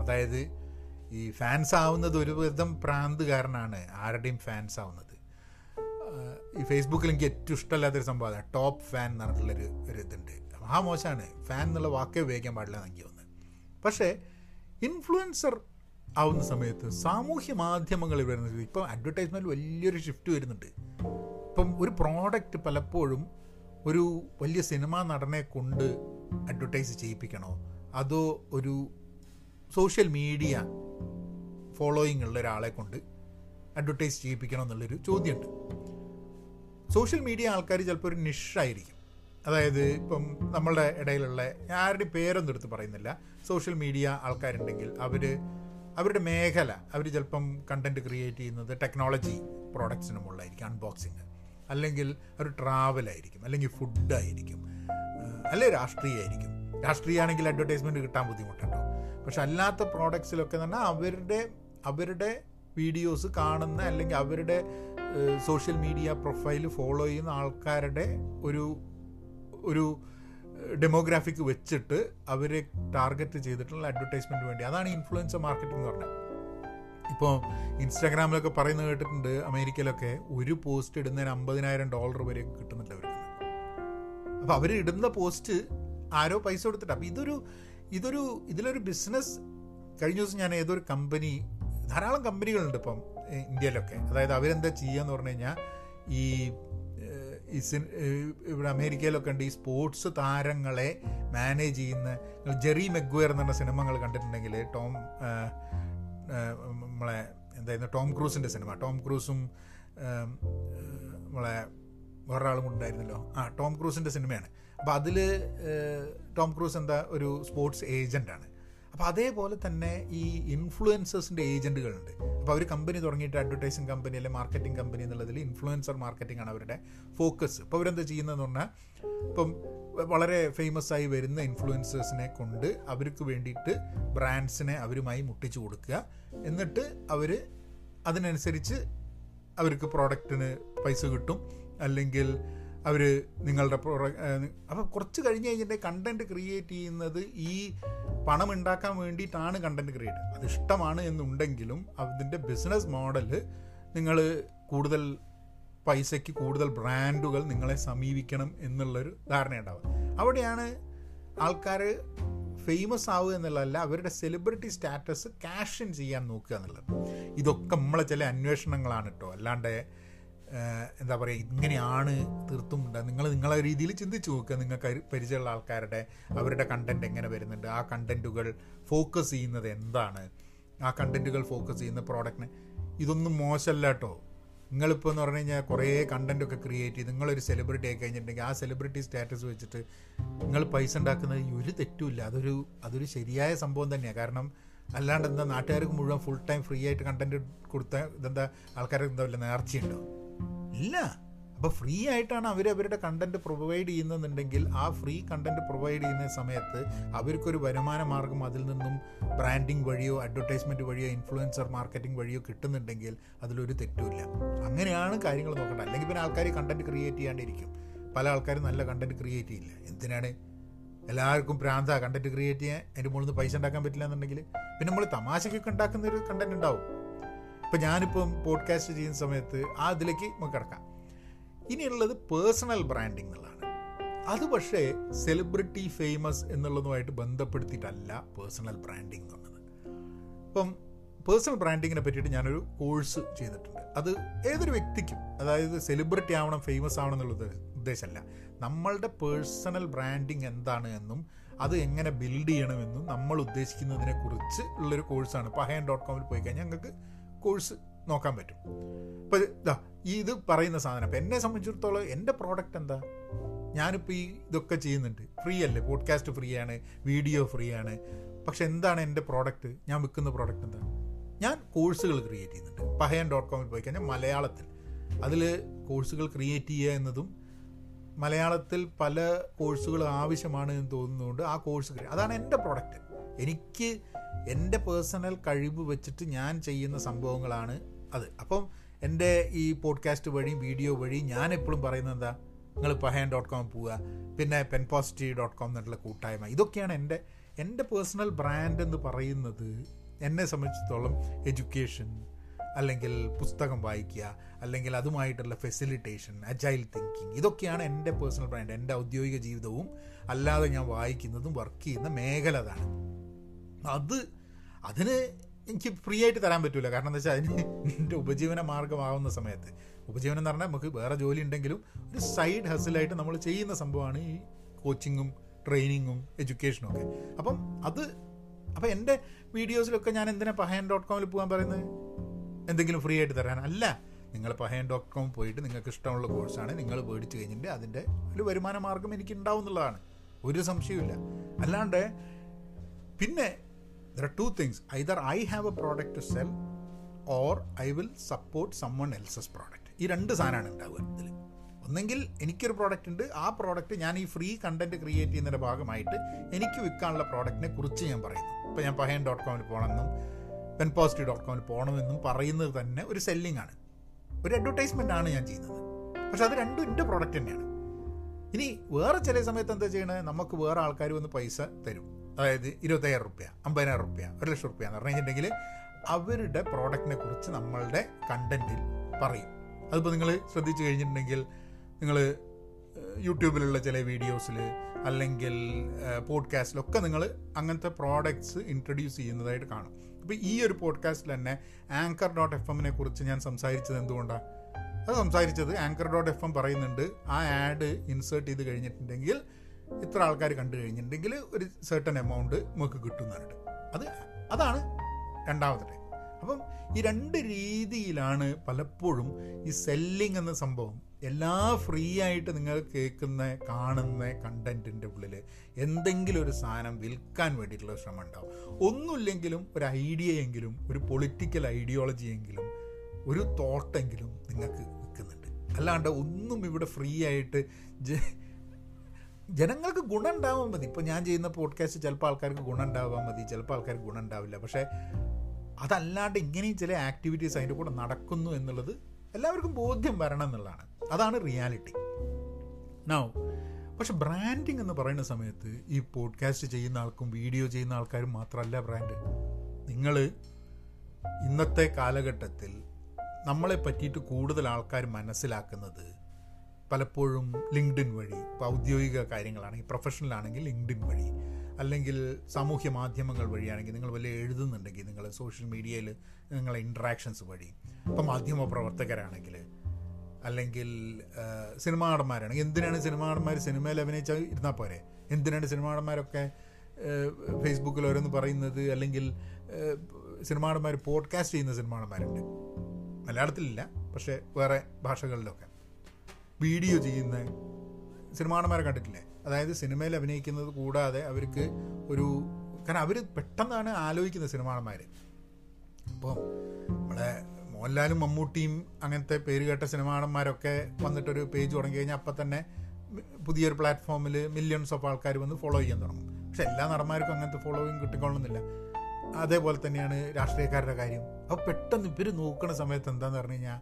അതായത് ഈ ഫാൻസ് ആവുന്നത് ഒരു വിധം പ്രാന്തുകാരനാണ് ആരുടെയും ഫാൻസ് ആവുന്നത്. ഈ ഫേസ്ബുക്കിൽ എനിക്ക് ഏറ്റവും ഇഷ്ടമല്ലാത്തൊരു സംഭവം ടോപ്പ് ഫാൻ എന്ന് പറഞ്ഞിട്ടുള്ളൊരു ഒരു ഇതുണ്ട്. ആ മോശമാണ്. ഫാൻ എന്നുള്ള വാക്കേ ഉപയോഗിക്കാൻ പാടില്ല എന്ന് എനിക്ക് തോന്നുന്നത്. പക്ഷേ ഇൻഫ്ലുവൻസർ ആവുന്ന സമയത്ത് സാമൂഹ്യ മാധ്യമങ്ങളിൽ വരുന്നത് ഇപ്പം അഡ്വർടൈസ്മെന്റ് വലിയൊരു ഷിഫ്റ്റ് വരുന്നുണ്ട്. ഇപ്പം ഒരു പ്രോഡക്റ്റ് പലപ്പോഴും ഒരു വലിയ സിനിമാ നടനെ കൊണ്ട് അഡ്വർടൈസ് ചെയ്യിപ്പിക്കണോ? അതോ ഒരു സോഷ്യൽ മീഡിയ ഫോളോയിങ് ഉള്ള ഒരാളെ കൊണ്ട് അഡ്വർടൈസ് ചെയ്യിപ്പിക്കണം എന്നുള്ളൊരു ചോദ്യമുണ്ട്. സോഷ്യൽ മീഡിയ ആൾക്കാർ ചിലപ്പോൾ ഒരു നിഷായിരിക്കും അതായത് ഇപ്പം നമ്മളുടെ ഇടയിലുള്ള ആരുടെ പേരൊന്നും എടുത്ത് പറയുന്നില്ല. സോഷ്യൽ മീഡിയ ആൾക്കാരുണ്ടെങ്കിൽ അവർ അവരുടെ മേഖല അവർ ചിലപ്പം കണ്ടന്റ് ക്രിയേറ്റ് ചെയ്യുന്നത് ടെക്നോളജി പ്രോഡക്ട്സിന് മുകളിലായിരിക്കും അൺബോക്സിങ് അല്ലെങ്കിൽ ഒരു ട്രാവലായിരിക്കും അല്ലെങ്കിൽ ഫുഡായിരിക്കും അല്ലെങ്കിൽ രാഷ്ട്രീയമായിരിക്കും രാഷ്ട്രീയമാണെങ്കിൽ അഡ്വർടൈസ്മെന്റ് കിട്ടാൻ ബുദ്ധിമുട്ടുണ്ടോ? പക്ഷെ അല്ലാത്ത പ്രോഡക്ട്സിലൊക്കെ പറഞ്ഞാൽ അവരുടെ അവരുടെ വീഡിയോസ് കാണുന്ന അല്ലെങ്കിൽ അവരുടെ സോഷ്യൽ മീഡിയ പ്രൊഫൈൽ ഫോളോ ചെയ്യുന്ന ആൾക്കാരുടെ ഒരു ഒരു ഡെമോഗ്രാഫിക് വെച്ചിട്ട് അവരെ ടാർഗറ്റ് ചെയ്തിട്ടുള്ള അഡ്വർടൈസ്മെന്റ് വേണ്ടി. അതാണ് ഇൻഫ്ലുവൻസർ മാർക്കറ്റിംഗ് എന്ന് പറഞ്ഞത്. ഇപ്പോൾ ഇൻസ്റ്റാഗ്രാമിലൊക്കെ പറയുന്നത് കേട്ടിട്ടുണ്ട് അമേരിക്കയിലൊക്കെ ഒരു പോസ്റ്റ് ഇടുന്നതിന് അമ്പതിനായിരം ഡോളർ വരെ കിട്ടുന്നുണ്ട് അവർക്ക്. അപ്പോൾ അവർ ഇടുന്ന പോസ്റ്റ് ആരോ പൈസ കൊടുത്തിട്ട്. അപ്പോൾ ഇതൊരു ഇതൊരു ഇതിലൊരു ബിസിനസ് കഴിഞ്ഞ ദിവസം ഞാൻ ഏതൊരു കമ്പനി ധാരാളം കമ്പനികളുണ്ട് ഇപ്പം ഇന്ത്യയിലൊക്കെ. അതായത് അവരെന്താ ചെയ്യുക എന്ന് പറഞ്ഞു കഴിഞ്ഞാൽ ഈ ഈ ഇവിടെ അമേരിക്കയിലൊക്കെ ഉണ്ട്. ഈ സ്പോർട്സ് താരങ്ങളെ മാനേജ് ചെയ്യുന്ന ജെറി മെഗ്വയർ എന്ന് പറഞ്ഞ സിനിമകൾ കണ്ടിട്ടുണ്ടെങ്കിൽ ടോം നമ്മളെ എന്തായിരുന്നു? ടോം ക്രൂസിന്റെ സിനിമ. ടോം ക്രൂസും നമ്മളെ വേറൊരാളും ഉണ്ടായിരുന്നല്ലോ. ആ ടോം ക്രൂസിന്റെ സിനിമയാണ്. അപ്പോൾ അതിൽ ടോം ക്രൂസ് എന്താ? ഒരു സ്പോർട്സ് ഏജന്റാണ് അപ്പോൾ അതേപോലെ തന്നെ ഈ ഇൻഫ്ലുവൻസേഴ്സിന്റെ ഏജന്റുകളുണ്ട് അപ്പോൾ അവർ കമ്പനി തുടങ്ങിയിട്ട് അഡ്വർടൈസിങ് കമ്പനി അല്ലെങ്കിൽ മാർക്കറ്റിംഗ് കമ്പനി എന്നുള്ളതിൽ ഇൻഫ്ലുവൻസർ മാർക്കറ്റിംഗ് ആണ് അവരുടെ ഫോക്കസ് ഇപ്പോൾ അവരെന്താ ചെയ്യുന്നതെന്ന് പറഞ്ഞാൽ ഇപ്പം വളരെ ഫേമസ് ആയി വരുന്ന ഇൻഫ്ലുവൻസേഴ്സിനെ കൊണ്ട് അവർക്ക് വേണ്ടിയിട്ട് ബ്രാൻഡ്സിനെ അവരുമായി മുട്ടിച്ചു കൊടുക്കുക. എന്നിട്ട് അവർ അതിനനുസരിച്ച് അവർക്ക് പ്രോഡക്റ്റിന് പൈസ കിട്ടും. അല്ലെങ്കിൽ അവർ നിങ്ങളുടെ പ്രോഡക്റ്റ് അപ്പോൾ കുറച്ച് കഴിഞ്ഞ് കഴിഞ്ഞിട്ട് കണ്ടന്റ് ക്രിയേറ്റ് ചെയ്യുന്നത് ഈ പണം ഉണ്ടാക്കാൻ വേണ്ടിയിട്ടാണ് കണ്ടന്റ് ക്രിയേറ്റ് അത് ഇഷ്ടമാണ് എന്നുണ്ടെങ്കിലും അതിന്റെ ബിസിനസ് മോഡൽ നിങ്ങൾ കൂടുതൽ പൈസയ്ക്ക് കൂടുതൽ ബ്രാൻഡുകൾ നിങ്ങളെ സമീപിക്കണം എന്നുള്ളൊരു ധാരണയുണ്ടാവുക. അവിടെയാണ് ആൾക്കാർ ഫേമസ് ആവുക എന്നുള്ളതല്ല അവരുടെ സെലിബ്രിറ്റി സ്റ്റാറ്റസ് ക്യാഷൻ ചെയ്യാൻ നോക്കുക എന്നുള്ളത്. ഇതൊക്കെ നമ്മളെ ചില അന്വേഷണങ്ങളാണ് കേട്ടോ അല്ലാണ്ട് എന്താ പറയുക ഇങ്ങനെയാണ് തീർത്തും നിങ്ങൾ നിങ്ങളെ രീതിയിൽ ചിന്തിച്ച് നോക്കുക നിങ്ങൾക്ക് പരിചയമുള്ള ആൾക്കാരുടെ അവരുടെ കണ്ടന്റ് എങ്ങനെ വരുന്നുണ്ട് ആ കണ്ടന്റുകൾ ഫോക്കസ് ചെയ്യുന്നത് എന്താണ് ആ കണ്ടന്റുകൾ ഫോക്കസ് ചെയ്യുന്ന പ്രോഡക്റ്റിന് ഇതൊന്നും മോശമല്ല കേട്ടോ നിങ്ങളിപ്പോൾ എന്ന് പറഞ്ഞു കഴിഞ്ഞാൽ കുറേ കണ്ടന്റ് ഒക്കെ ക്രിയേറ്റ് ചെയ്ത് നിങ്ങളൊരു സെലിബ്രിറ്റി ആയി കഴിഞ്ഞിട്ടുണ്ടെങ്കിൽ ആ സെലിബ്രിറ്റി സ്റ്റാറ്റസ് വെച്ചിട്ട് നിങ്ങൾ പൈസ ഉണ്ടാക്കുന്നത് ഒരു തെറ്റുമില്ല അതൊരു അതൊരു ശരിയായ സംഭവം തന്നെയാണ് കാരണം അല്ലാണ്ട് എന്താ നാട്ടുകാർക്ക് മുഴുവൻ ഫുൾ ടൈം ഫ്രീ ആയിട്ട് കണ്ടന്റ് കൊടുത്താൽ ഇതെന്താ ആൾക്കാർക്ക് എന്താ വല്ല നേർച്ചയുണ്ടോ? ഇല്ല. അപ്പോൾ ഫ്രീ ആയിട്ടാണ് അവർ അവരുടെ കണ്ടന്റ് പ്രൊവൈഡ് ചെയ്യുന്നതെന്നുണ്ടെങ്കിൽ ആ ഫ്രീ കണ്ടന്റ് പ്രൊവൈഡ് ചെയ്യുന്ന സമയത്ത് അവർക്കൊരു വരുമാന മാർഗം അതിൽ നിന്നും ബ്രാൻഡിങ് വഴിയോ അഡ്വർടൈസ്മെന്റ് വഴിയോ ഇൻഫ്ലുവൻസർ മാർക്കറ്റിംഗ് വഴിയോ കിട്ടുന്നുണ്ടെങ്കിൽ അതിലൊരു തെറ്റുമില്ല. അങ്ങനെയാണ് കാര്യങ്ങൾ നോക്കേണ്ടത്. അല്ലെങ്കിൽ പിന്നെ ആൾക്കാർ കണ്ടന്റ് ക്രിയേറ്റ് ചെയ്യാണ്ടിരിക്കും. പല ആൾക്കാരും നല്ല കണ്ടന്റ് ക്രിയേറ്റ് ചെയ്യില്ല. എന്തിനാണ്? എല്ലാവർക്കും പ്രാന്ത കണ്ടന്റ് ക്രിയേറ്റ് ചെയ്യാൻ അതിന്റെ മുകളിൽ നിന്ന് പൈസ ഉണ്ടാക്കാൻ പറ്റില്ല എന്നുണ്ടെങ്കിൽ. പിന്നെ നമ്മൾ തമാശയ്ക്കൊക്കെ ഉണ്ടാക്കുന്ന ഒരു കണ്ടന്റ് ഉണ്ടാവും. ഇപ്പം ഞാനിപ്പം പോഡ്കാസ്റ്റ് ചെയ്യുന്ന സമയത്ത് ആ ഇതിലേക്ക് നമുക്ക് കിടക്കാം. ഇനിയുള്ളത് പേഴ്സണൽ ബ്രാൻഡിങ് എന്നുള്ളതാണ്. അത് പക്ഷേ സെലിബ്രിറ്റി ഫേമസ് എന്നുള്ളതുമായിട്ട് ബന്ധപ്പെടുത്തിയിട്ടല്ല പേഴ്സണൽ ബ്രാൻഡിങ് എന്നുള്ളത്. ഇപ്പം പേഴ്സണൽ ബ്രാൻഡിങ്ങിനെ പറ്റിയിട്ട് ഞാനൊരു കോഴ്സ് ചെയ്തിട്ടുണ്ട്. അത് ഏതൊരു വ്യക്തിക്കും അതായത് സെലിബ്രിറ്റി ആവണം ഫേമസ് ആവണം എന്നുള്ള ഉദ്ദേശമല്ല. നമ്മളുടെ പേഴ്സണൽ ബ്രാൻഡിങ് എന്താണ് എന്നും അത് എങ്ങനെ ബിൽഡ് ചെയ്യണമെന്നും നമ്മൾ ഉദ്ദേശിക്കുന്നതിനെക്കുറിച്ച് ഉള്ളൊരു കോഴ്സാണ് പഹയൻ ഡോട്ട് കോമിൽ പോയി കഴിഞ്ഞാൽ ഞങ്ങൾക്ക് കോഴ്സ് നോക്കാൻ പറ്റും. ഇപ്പോൾ ഇതാ ഈ ഇത് പറയുന്ന സാധനം. അപ്പം എന്നെ സംബന്ധിച്ചിടത്തോളം എന്റെ പ്രോഡക്റ്റ് എന്താ? ഞാനിപ്പോൾ ഈ ഇതൊക്കെ ചെയ്യുന്നുണ്ട്. ഫ്രീ അല്ലേ? പോഡ്കാസ്റ്റ് ഫ്രീ ആണ് വീഡിയോ ഫ്രീ ആണ്. പക്ഷെ എന്താണ് എന്റെ പ്രോഡക്റ്റ് ഞാൻ വിൽക്കുന്ന പ്രോഡക്റ്റ് എന്താ? ഞാൻ കോഴ്സുകൾ ക്രിയേറ്റ് ചെയ്യുന്നുണ്ട്. പഹയൻ ഡോട്ട് കോമിൽ പോയി കഴിഞ്ഞാൽ മലയാളത്തിൽ. അതിൽ കോഴ്സുകൾ ക്രിയേറ്റ് ചെയ്യുക എന്നതും മലയാളത്തിൽ പല കോഴ്സുകൾ ആവശ്യമാണ് എന്ന് തോന്നുന്നതുകൊണ്ട് ആ കോഴ്സ് അതാണ് എന്റെ പ്രോഡക്റ്റ് എനിക്ക് എന്റെ പേഴ്സണൽ കഴിവ് വെച്ചിട്ട് ഞാൻ ചെയ്യുന്ന സംഭവങ്ങളാണ് അത്. അപ്പം എന്റെ ഈ പോഡ്കാസ്റ്റ് വഴി വീഡിയോ വഴി ഞാൻ എപ്പോഴും പറയുന്നത് എന്താ? നിങ്ങൾ പഹയൻ ഡോട്ട് കോം പോവുക. പിന്നെ പെൻ പോസിറ്റീവ് ഡോട്ട് കോം എന്നുള്ള കൂട്ടായ്മ. ഇതൊക്കെയാണ് എന്റെ എന്റെ പേഴ്സണൽ ബ്രാൻഡ് എന്ന് പറയുന്നത് എന്നെ സംബന്ധിച്ചിടത്തോളം എഡ്യൂക്കേഷൻ അല്ലെങ്കിൽ പുസ്തകം വായിക്കുക അല്ലെങ്കിൽ അതുമായിട്ടുള്ള ഫെസിലിറ്റേഷൻ അജൈൽ തിങ്കിങ്. ഇതൊക്കെയാണ് എന്റെ പേഴ്സണൽ ബ്രാൻഡ്. എന്റെ ഔദ്യോഗിക ജീവിതവും അല്ലാതെ ഞാൻ വായിക്കുന്നതും വർക്ക് ചെയ്യുന്ന മേഖല അതാണ്. അത് അതിന് എനിക്ക് ഫ്രീ ആയിട്ട് തരാൻ പറ്റില്ല കാരണം എന്താ വെച്ചാൽ അതിന് എന്റെ ഉപജീവന മാർഗമാവുന്ന സമയത്ത്. ഉപജീവനം എന്ന് പറഞ്ഞാൽ നമുക്ക് വേറെ ജോലി ഉണ്ടെങ്കിലും ഒരു സൈഡ് ഹസിലായിട്ട് നമ്മൾ ചെയ്യുന്ന സംഭവമാണ് ഈ കോച്ചിങ്ങും ട്രെയിനിങ്ങും എഡ്യൂക്കേഷനും ഒക്കെ. അപ്പം അത് അപ്പം എന്റെ വീഡിയോസിലൊക്കെ ഞാൻ എന്തിനാ പഹയൻ ഡോട്ട് കോമിൽ പോകാൻ പറയുന്നത്? എന്തെങ്കിലും ഫ്രീ ആയിട്ട് തരാൻ. അല്ല നിങ്ങൾ പഹയൻ ഡോട്ട് കോം പോയിട്ട് നിങ്ങൾക്ക് ഇഷ്ടമുള്ള കോഴ്സാണ് നിങ്ങൾ മേടിച്ച് കഴിഞ്ഞിട്ട് അതിന്റെ ഒരു വരുമാന മാർഗം എനിക്ക് ഉണ്ടാവും എന്നുള്ളതാണ്. ഒരു സംശയമില്ല അല്ലാണ്ട് പിന്നെ there are two things either I have a product to sell or I will support someone else's product ഈ രണ്ട് സാധനമാണ് ഉണ്ടാവുക ഇതിൽ ഒന്നെങ്കിൽ എനിക്കൊരു പ്രോഡക്റ്റ് ഉണ്ട്. ആ പ്രോഡക്റ്റ് ഞാൻ ഈ ഫ്രീ കണ്ടന്റ് ക്രിയേറ്റ് ചെയ്യുന്നതിന്റെ ഭാഗമായിട്ട് എനിക്ക് വിൽക്കാനുള്ള പ്രോഡക്റ്റിനെ കുറിച്ച് ഞാൻ പറയുന്നു. ഇപ്പോൾ ഞാൻ പഹയൻ ഡോട്ട് കോമിൽ പോകണമെന്നും പെൻ പോസിറ്റീവ് ഡോട്ട് കോമിൽ പോകണമെന്നും പറയുന്നത് തന്നെ ഒരു സെല്ലിംഗ് ആണ്. ഒരു അഡ്വർടൈസ്മെന്റ് ആണ് ഞാൻ ചെയ്യുന്നത്. പക്ഷെ അത് രണ്ടും എന്റെ പ്രോഡക്റ്റ് തന്നെയാണ്. ഇനി വേറെ ചില സമയത്ത് എന്താ ചെയ്യണത് നമുക്ക് വേറെ ആൾക്കാർ വന്ന് പൈസ തരും. അതായത് ഇരുപത്തയ്യായിരം റുപ്യ അമ്പതിനായിരം റുപ്യ ഒരു ലക്ഷം റുപ്യ എന്ന് പറഞ്ഞു കഴിഞ്ഞിട്ടുണ്ടെങ്കിൽ അവരുടെ പ്രോഡക്റ്റിനെ കുറിച്ച് നമ്മളുടെ കണ്ടന്റിൽ പറയും. അതിപ്പോൾ നിങ്ങൾ ശ്രദ്ധിച്ചു കഴിഞ്ഞിട്ടുണ്ടെങ്കിൽ നിങ്ങൾ യൂട്യൂബിലുള്ള ചില വീഡിയോസിൽ അല്ലെങ്കിൽ പോഡ്കാസ്റ്റിലൊക്കെ നിങ്ങൾ അങ്ങനത്തെ പ്രോഡക്റ്റ്സ് ഇൻട്രൊഡ്യൂസ് ചെയ്യുന്നതായിട്ട് കാണും. അപ്പോൾ ഈ ഒരു പോഡ്കാസ്റ്റിൽ തന്നെ ആങ്കർ ഡോട്ട് എഫ് എമ്മിനെ കുറിച്ച് ഞാൻ സംസാരിച്ചത് എന്തുകൊണ്ടാണ് അത് സംസാരിച്ചത് ആങ്കർ ഡോട്ട് എഫ് എം പറയുന്നുണ്ട് ആ ആഡ് ഇൻസേർട്ട് ചെയ്ത് കഴിഞ്ഞിട്ടുണ്ടെങ്കിൽ ഇത്ര ആൾക്കാർ കണ്ടു കഴിഞ്ഞിട്ടുണ്ടെങ്കിൽ ഒരു സെർട്ടൺ എമൗണ്ട് നമുക്ക് കിട്ടുന്നുണ്ട് അത് അതാണ് രണ്ടാമത്തെ ടൈം. അപ്പം ഈ രണ്ട് രീതിയിലാണ് പലപ്പോഴും ഈ സെല്ലിംഗ് എന്ന സംഭവം എല്ലാ ഫ്രീ ആയിട്ട് നിങ്ങൾ കേൾക്കുന്ന കാണുന്ന കണ്ടന്റിന്റെ ഉള്ളിൽ എന്തെങ്കിലും ഒരു സാധനം വിൽക്കാൻ വേണ്ടിയിട്ടുള്ള ശ്രമം ഉണ്ടാവും. ഒന്നുമില്ലെങ്കിലും ഒരു ഐഡിയയെങ്കിലും ഒരു പൊളിറ്റിക്കൽ ഐഡിയോളജിയെങ്കിലും ഒരു തോട്ടെങ്കിലും നിങ്ങൾക്ക് വിൽക്കുന്നുണ്ട് അല്ലാണ്ട് ഒന്നും ഇവിടെ ഫ്രീ ആയിട്ട് ജനങ്ങൾക്ക് ഗുണം ഉണ്ടാവാൻ മതി. ഇപ്പോൾ ഞാൻ ചെയ്യുന്ന പോഡ്കാസ്റ്റ് ചിലപ്പോൾ ആൾക്കാർക്ക് ഗുണം ഉണ്ടാവാൻ മതി. ചിലപ്പോൾ ആൾക്കാർക്ക് ഗുണം ഉണ്ടാവില്ല പക്ഷേ അതല്ലാണ്ട് ഇങ്ങനെയും ചില ആക്ടിവിറ്റീസ് അതിന്റെ കൂടെ നടക്കുന്നു എന്നുള്ളത് എല്ലാവർക്കും ബോധ്യം വരണം എന്നുള്ളതാണ്. അതാണ് റിയാലിറ്റി നൗ പക്ഷെ ബ്രാൻഡിങ് എന്ന് പറയുന്ന സമയത്ത് ഈ പോഡ്കാസ്റ്റ് ചെയ്യുന്ന ആൾക്കും വീഡിയോ ചെയ്യുന്ന ആൾക്കാരും മാത്രമല്ല ബ്രാൻഡ് നിങ്ങൾ ഇന്നത്തെ കാലഘട്ടത്തിൽ നമ്മളെ പറ്റിയിട്ട് കൂടുതൽ ആൾക്കാർ മനസ്സിലാക്കുന്നത് പലപ്പോഴും ലിങ്ക്ഡിൻ വഴി ഇപ്പോൾ ഔദ്യോഗിക കാര്യങ്ങളാണെങ്കിൽ പ്രൊഫഷണലാണെങ്കിൽ ലിങ്ക്ഡിൻ വഴി അല്ലെങ്കിൽ സാമൂഹ്യ മാധ്യമങ്ങൾ വഴിയാണെങ്കിൽ നിങ്ങൾ വലിയ എഴുതുന്നുണ്ടെങ്കിൽ നിങ്ങൾ സോഷ്യൽ മീഡിയയിൽ നിങ്ങളെ ഇൻട്രാക്ഷൻസ് വഴി ഇപ്പം മാധ്യമ പ്രവർത്തകരാണെങ്കിൽ അല്ലെങ്കിൽ സിനിമാ നടന്മാരാണെങ്കിൽ എന്തിനാണ് സിനിമാ നടന്മാർ സിനിമയിൽ അഭിനയിച്ചാൽ ഇരുന്നാൽ പോരെ? എന്തിനാണ് സിനിമാ നടന്മാരൊക്കെ ഫേസ്ബുക്കിൽ ഓരോന്ന് പറയുന്നത്? അല്ലെങ്കിൽ സിനിമാ നടന്മാർ പോഡ്കാസ്റ്റ് ചെയ്യുന്ന സിനിമാ നടന്മാരുണ്ട് മലയാളത്തിലില്ല പക്ഷേ വേറെ ഭാഷകളിലൊക്കെ. വീഡിയോ ചെയ്യുന്ന സിനിമാണന്മാരെ കണ്ടിട്ടില്ലേ? അതായത് സിനിമയിൽ അഭിനയിക്കുന്നത് കൂടാതെ അവർക്ക് ഒരു കാരണം അവർ പെട്ടെന്നാണ് ആലോചിക്കുന്നത് സിനിമാണന്മാർ അപ്പം നമ്മളെ മോഹൻലാലും മമ്മൂട്ടിയും അങ്ങനത്തെ പേര് കേട്ട സിനിമാണന്മാരൊക്കെ വന്നിട്ടൊരു പേജ് തുടങ്ങി കഴിഞ്ഞാൽ അപ്പം തന്നെ പുതിയൊരു പ്ലാറ്റ്ഫോമിൽ മില്യൺസ് ഓഫ് ആൾക്കാർ വന്ന് ഫോളോ ചെയ്യാൻ തുടങ്ങും. പക്ഷെ എല്ലാ നടന്മാർക്കും അങ്ങനത്തെ ഫോളോയിങ് കിട്ടിക്കൊള്ളുന്നില്ല. അതേപോലെ തന്നെയാണ് രാഷ്ട്രീയക്കാരുടെ കാര്യം. അപ്പോൾ പെട്ടെന്ന് ഇവർ നോക്കുന്ന സമയത്ത് എന്താണെന്ന് പറഞ്ഞു കഴിഞ്ഞാൽ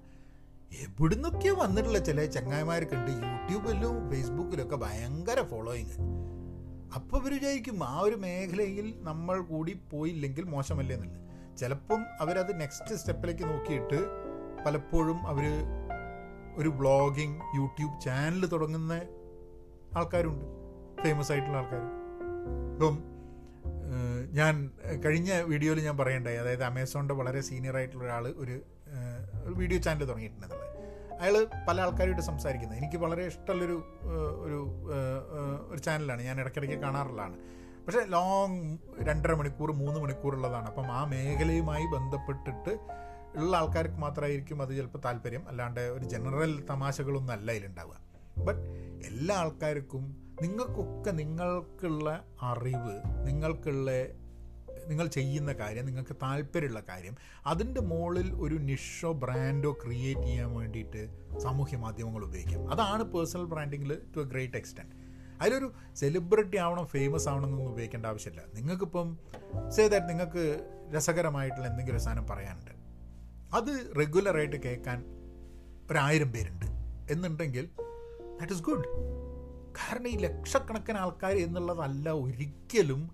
എവിടുന്നൊക്കെയോ വന്നിട്ടുള്ള ചില ചങ്ങായിമാർക്കുണ്ട് യൂട്യൂബിലും ഫേസ്ബുക്കിലൊക്കെ ഭയങ്കര ഫോളോയിങ്. അപ്പോൾ ഇവർ വിചാരിക്കും ആ ഒരു മേഖലയിൽ നമ്മൾ കൂടി പോയില്ലെങ്കിൽ മോശമല്ലേ എന്നുള്ളത് ചിലപ്പം അവരത് നെക്സ്റ്റ് സ്റ്റെപ്പിലേക്ക് നോക്കിയിട്ട് പലപ്പോഴും അവർ ഒരു വ്ളോഗിങ് യൂട്യൂബ് ചാനൽ തുടങ്ങുന്ന ആൾക്കാരുണ്ട്. ഫേമസ് ആയിട്ടുള്ള ആൾക്കാർ ഇപ്പം ഞാൻ കഴിഞ്ഞ വീഡിയോയിൽ ഞാൻ പറയണ്ടായി. അതായത് അമേസോണിന്റെ വളരെ സീനിയർ ആയിട്ടുള്ള ഒരാൾ ഒരു ഒരു വീഡിയോ ചാനൽ തുടങ്ങിയിട്ടുണ്ടെന്നുള്ളത്. അയാൾ പല ആൾക്കാരുമായിട്ട് സംസാരിക്കുന്നത്. എനിക്ക് വളരെ ഇഷ്ടമുള്ളൊരു ഒരു ഒരു ചാനലാണ്. ഞാൻ ഇടയ്ക്കിടയ്ക്ക് കാണാറുള്ളതാണ്. പക്ഷേ ലോങ് രണ്ടര മണിക്കൂർ മൂന്ന് മണിക്കൂറുള്ളതാണ് അപ്പം ആ മേഖലയുമായി ബന്ധപ്പെട്ടിട്ട് ഉള്ള ആൾക്കാർക്ക് മാത്രമായിരിക്കും അത് ചിലപ്പോൾ താല്പര്യം. അല്ലാണ്ട് ഒരു ജനറൽ തമാശകളൊന്നും അല്ല ഇതിലുണ്ടാവുക ബട്ട് എല്ലാ ആൾക്കാർക്കും നിങ്ങൾക്കൊക്കെ നിങ്ങൾക്കുള്ള അറിവ് നിങ്ങൾക്കുള്ള നിങ്ങൾ ചെയ്യുന്ന കാര്യം നിങ്ങൾക്ക് താല്പര്യമുള്ള കാര്യം അതിന്റെ മുകളിൽ ഒരു നിഷോ ബ്രാൻഡോ ക്രിയേറ്റ് ചെയ്യാൻ വേണ്ടിയിട്ട് സാമൂഹ്യ മാധ്യമങ്ങൾ ഉപയോഗിക്കാം. അതാണ് പേഴ്സണൽ ബ്രാൻഡിങ്ങിൽ ടു എ ഗ്രേറ്റ് എക്സ്റ്റെന്റ് അതിലൊരു സെലിബ്രിറ്റി ആവണം ഫേമസ് ആവണം എന്നൊന്നും ഉപയോഗിക്കേണ്ട ആവശ്യമില്ല. നിങ്ങൾക്കിപ്പം ദാറ്റ് നിങ്ങൾക്ക് രസകരമായിട്ടുള്ള എന്തെങ്കിലും ഒരു സാധനം പറയാനുണ്ട്. അത് റെഗുലറായിട്ട് കേൾക്കാൻ ഒരായിരം പേരുണ്ട്. എന്നുണ്ടെങ്കിൽ ദാറ്റ് ഇസ് ഗുഡ് കാരണം ഈ ലക്ഷക്കണക്കിന് ആൾക്കാർ എന്നുള്ളതല്ല ഒരിക്കലും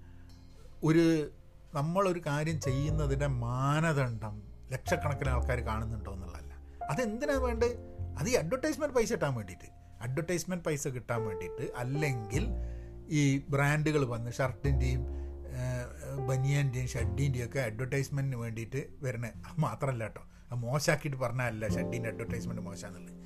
ഒരു നമ്മളൊരു കാര്യം ചെയ്യുന്നതിന്റെ മാനദണ്ഡം ലക്ഷക്കണക്കിന് ആൾക്കാർ കാണുന്നുണ്ടോ എന്നുള്ളതല്ല. അതെന്തിനാണ് വേണ്ടത്? അത് ഈ അഡ്വർടൈസ്മെന്റ് പൈസ കിട്ടാൻ വേണ്ടിയിട്ട്. അഡ്വർടൈസ്മെന്റ് പൈസ കിട്ടാൻ വേണ്ടിയിട്ട് അല്ലെങ്കിൽ ഈ ബ്രാൻഡുകൾ വന്ന് ഷർട്ടിന്റെയും ബനിയന്റെയും ഷഡ്ഡീന്റെയും ഒക്കെ അഡ്വർടൈസ്മെന്റിന് വേണ്ടിയിട്ട് വരണേ അത് മാത്രമല്ല കേട്ടോ. അത് മോശമാക്കിയിട്ട് പറഞ്ഞാലല്ല ഷഡ്ഡീന്റെ അഡ്വർടൈസ്മെന്റ് മോശമാണെന്നുള്ളത്.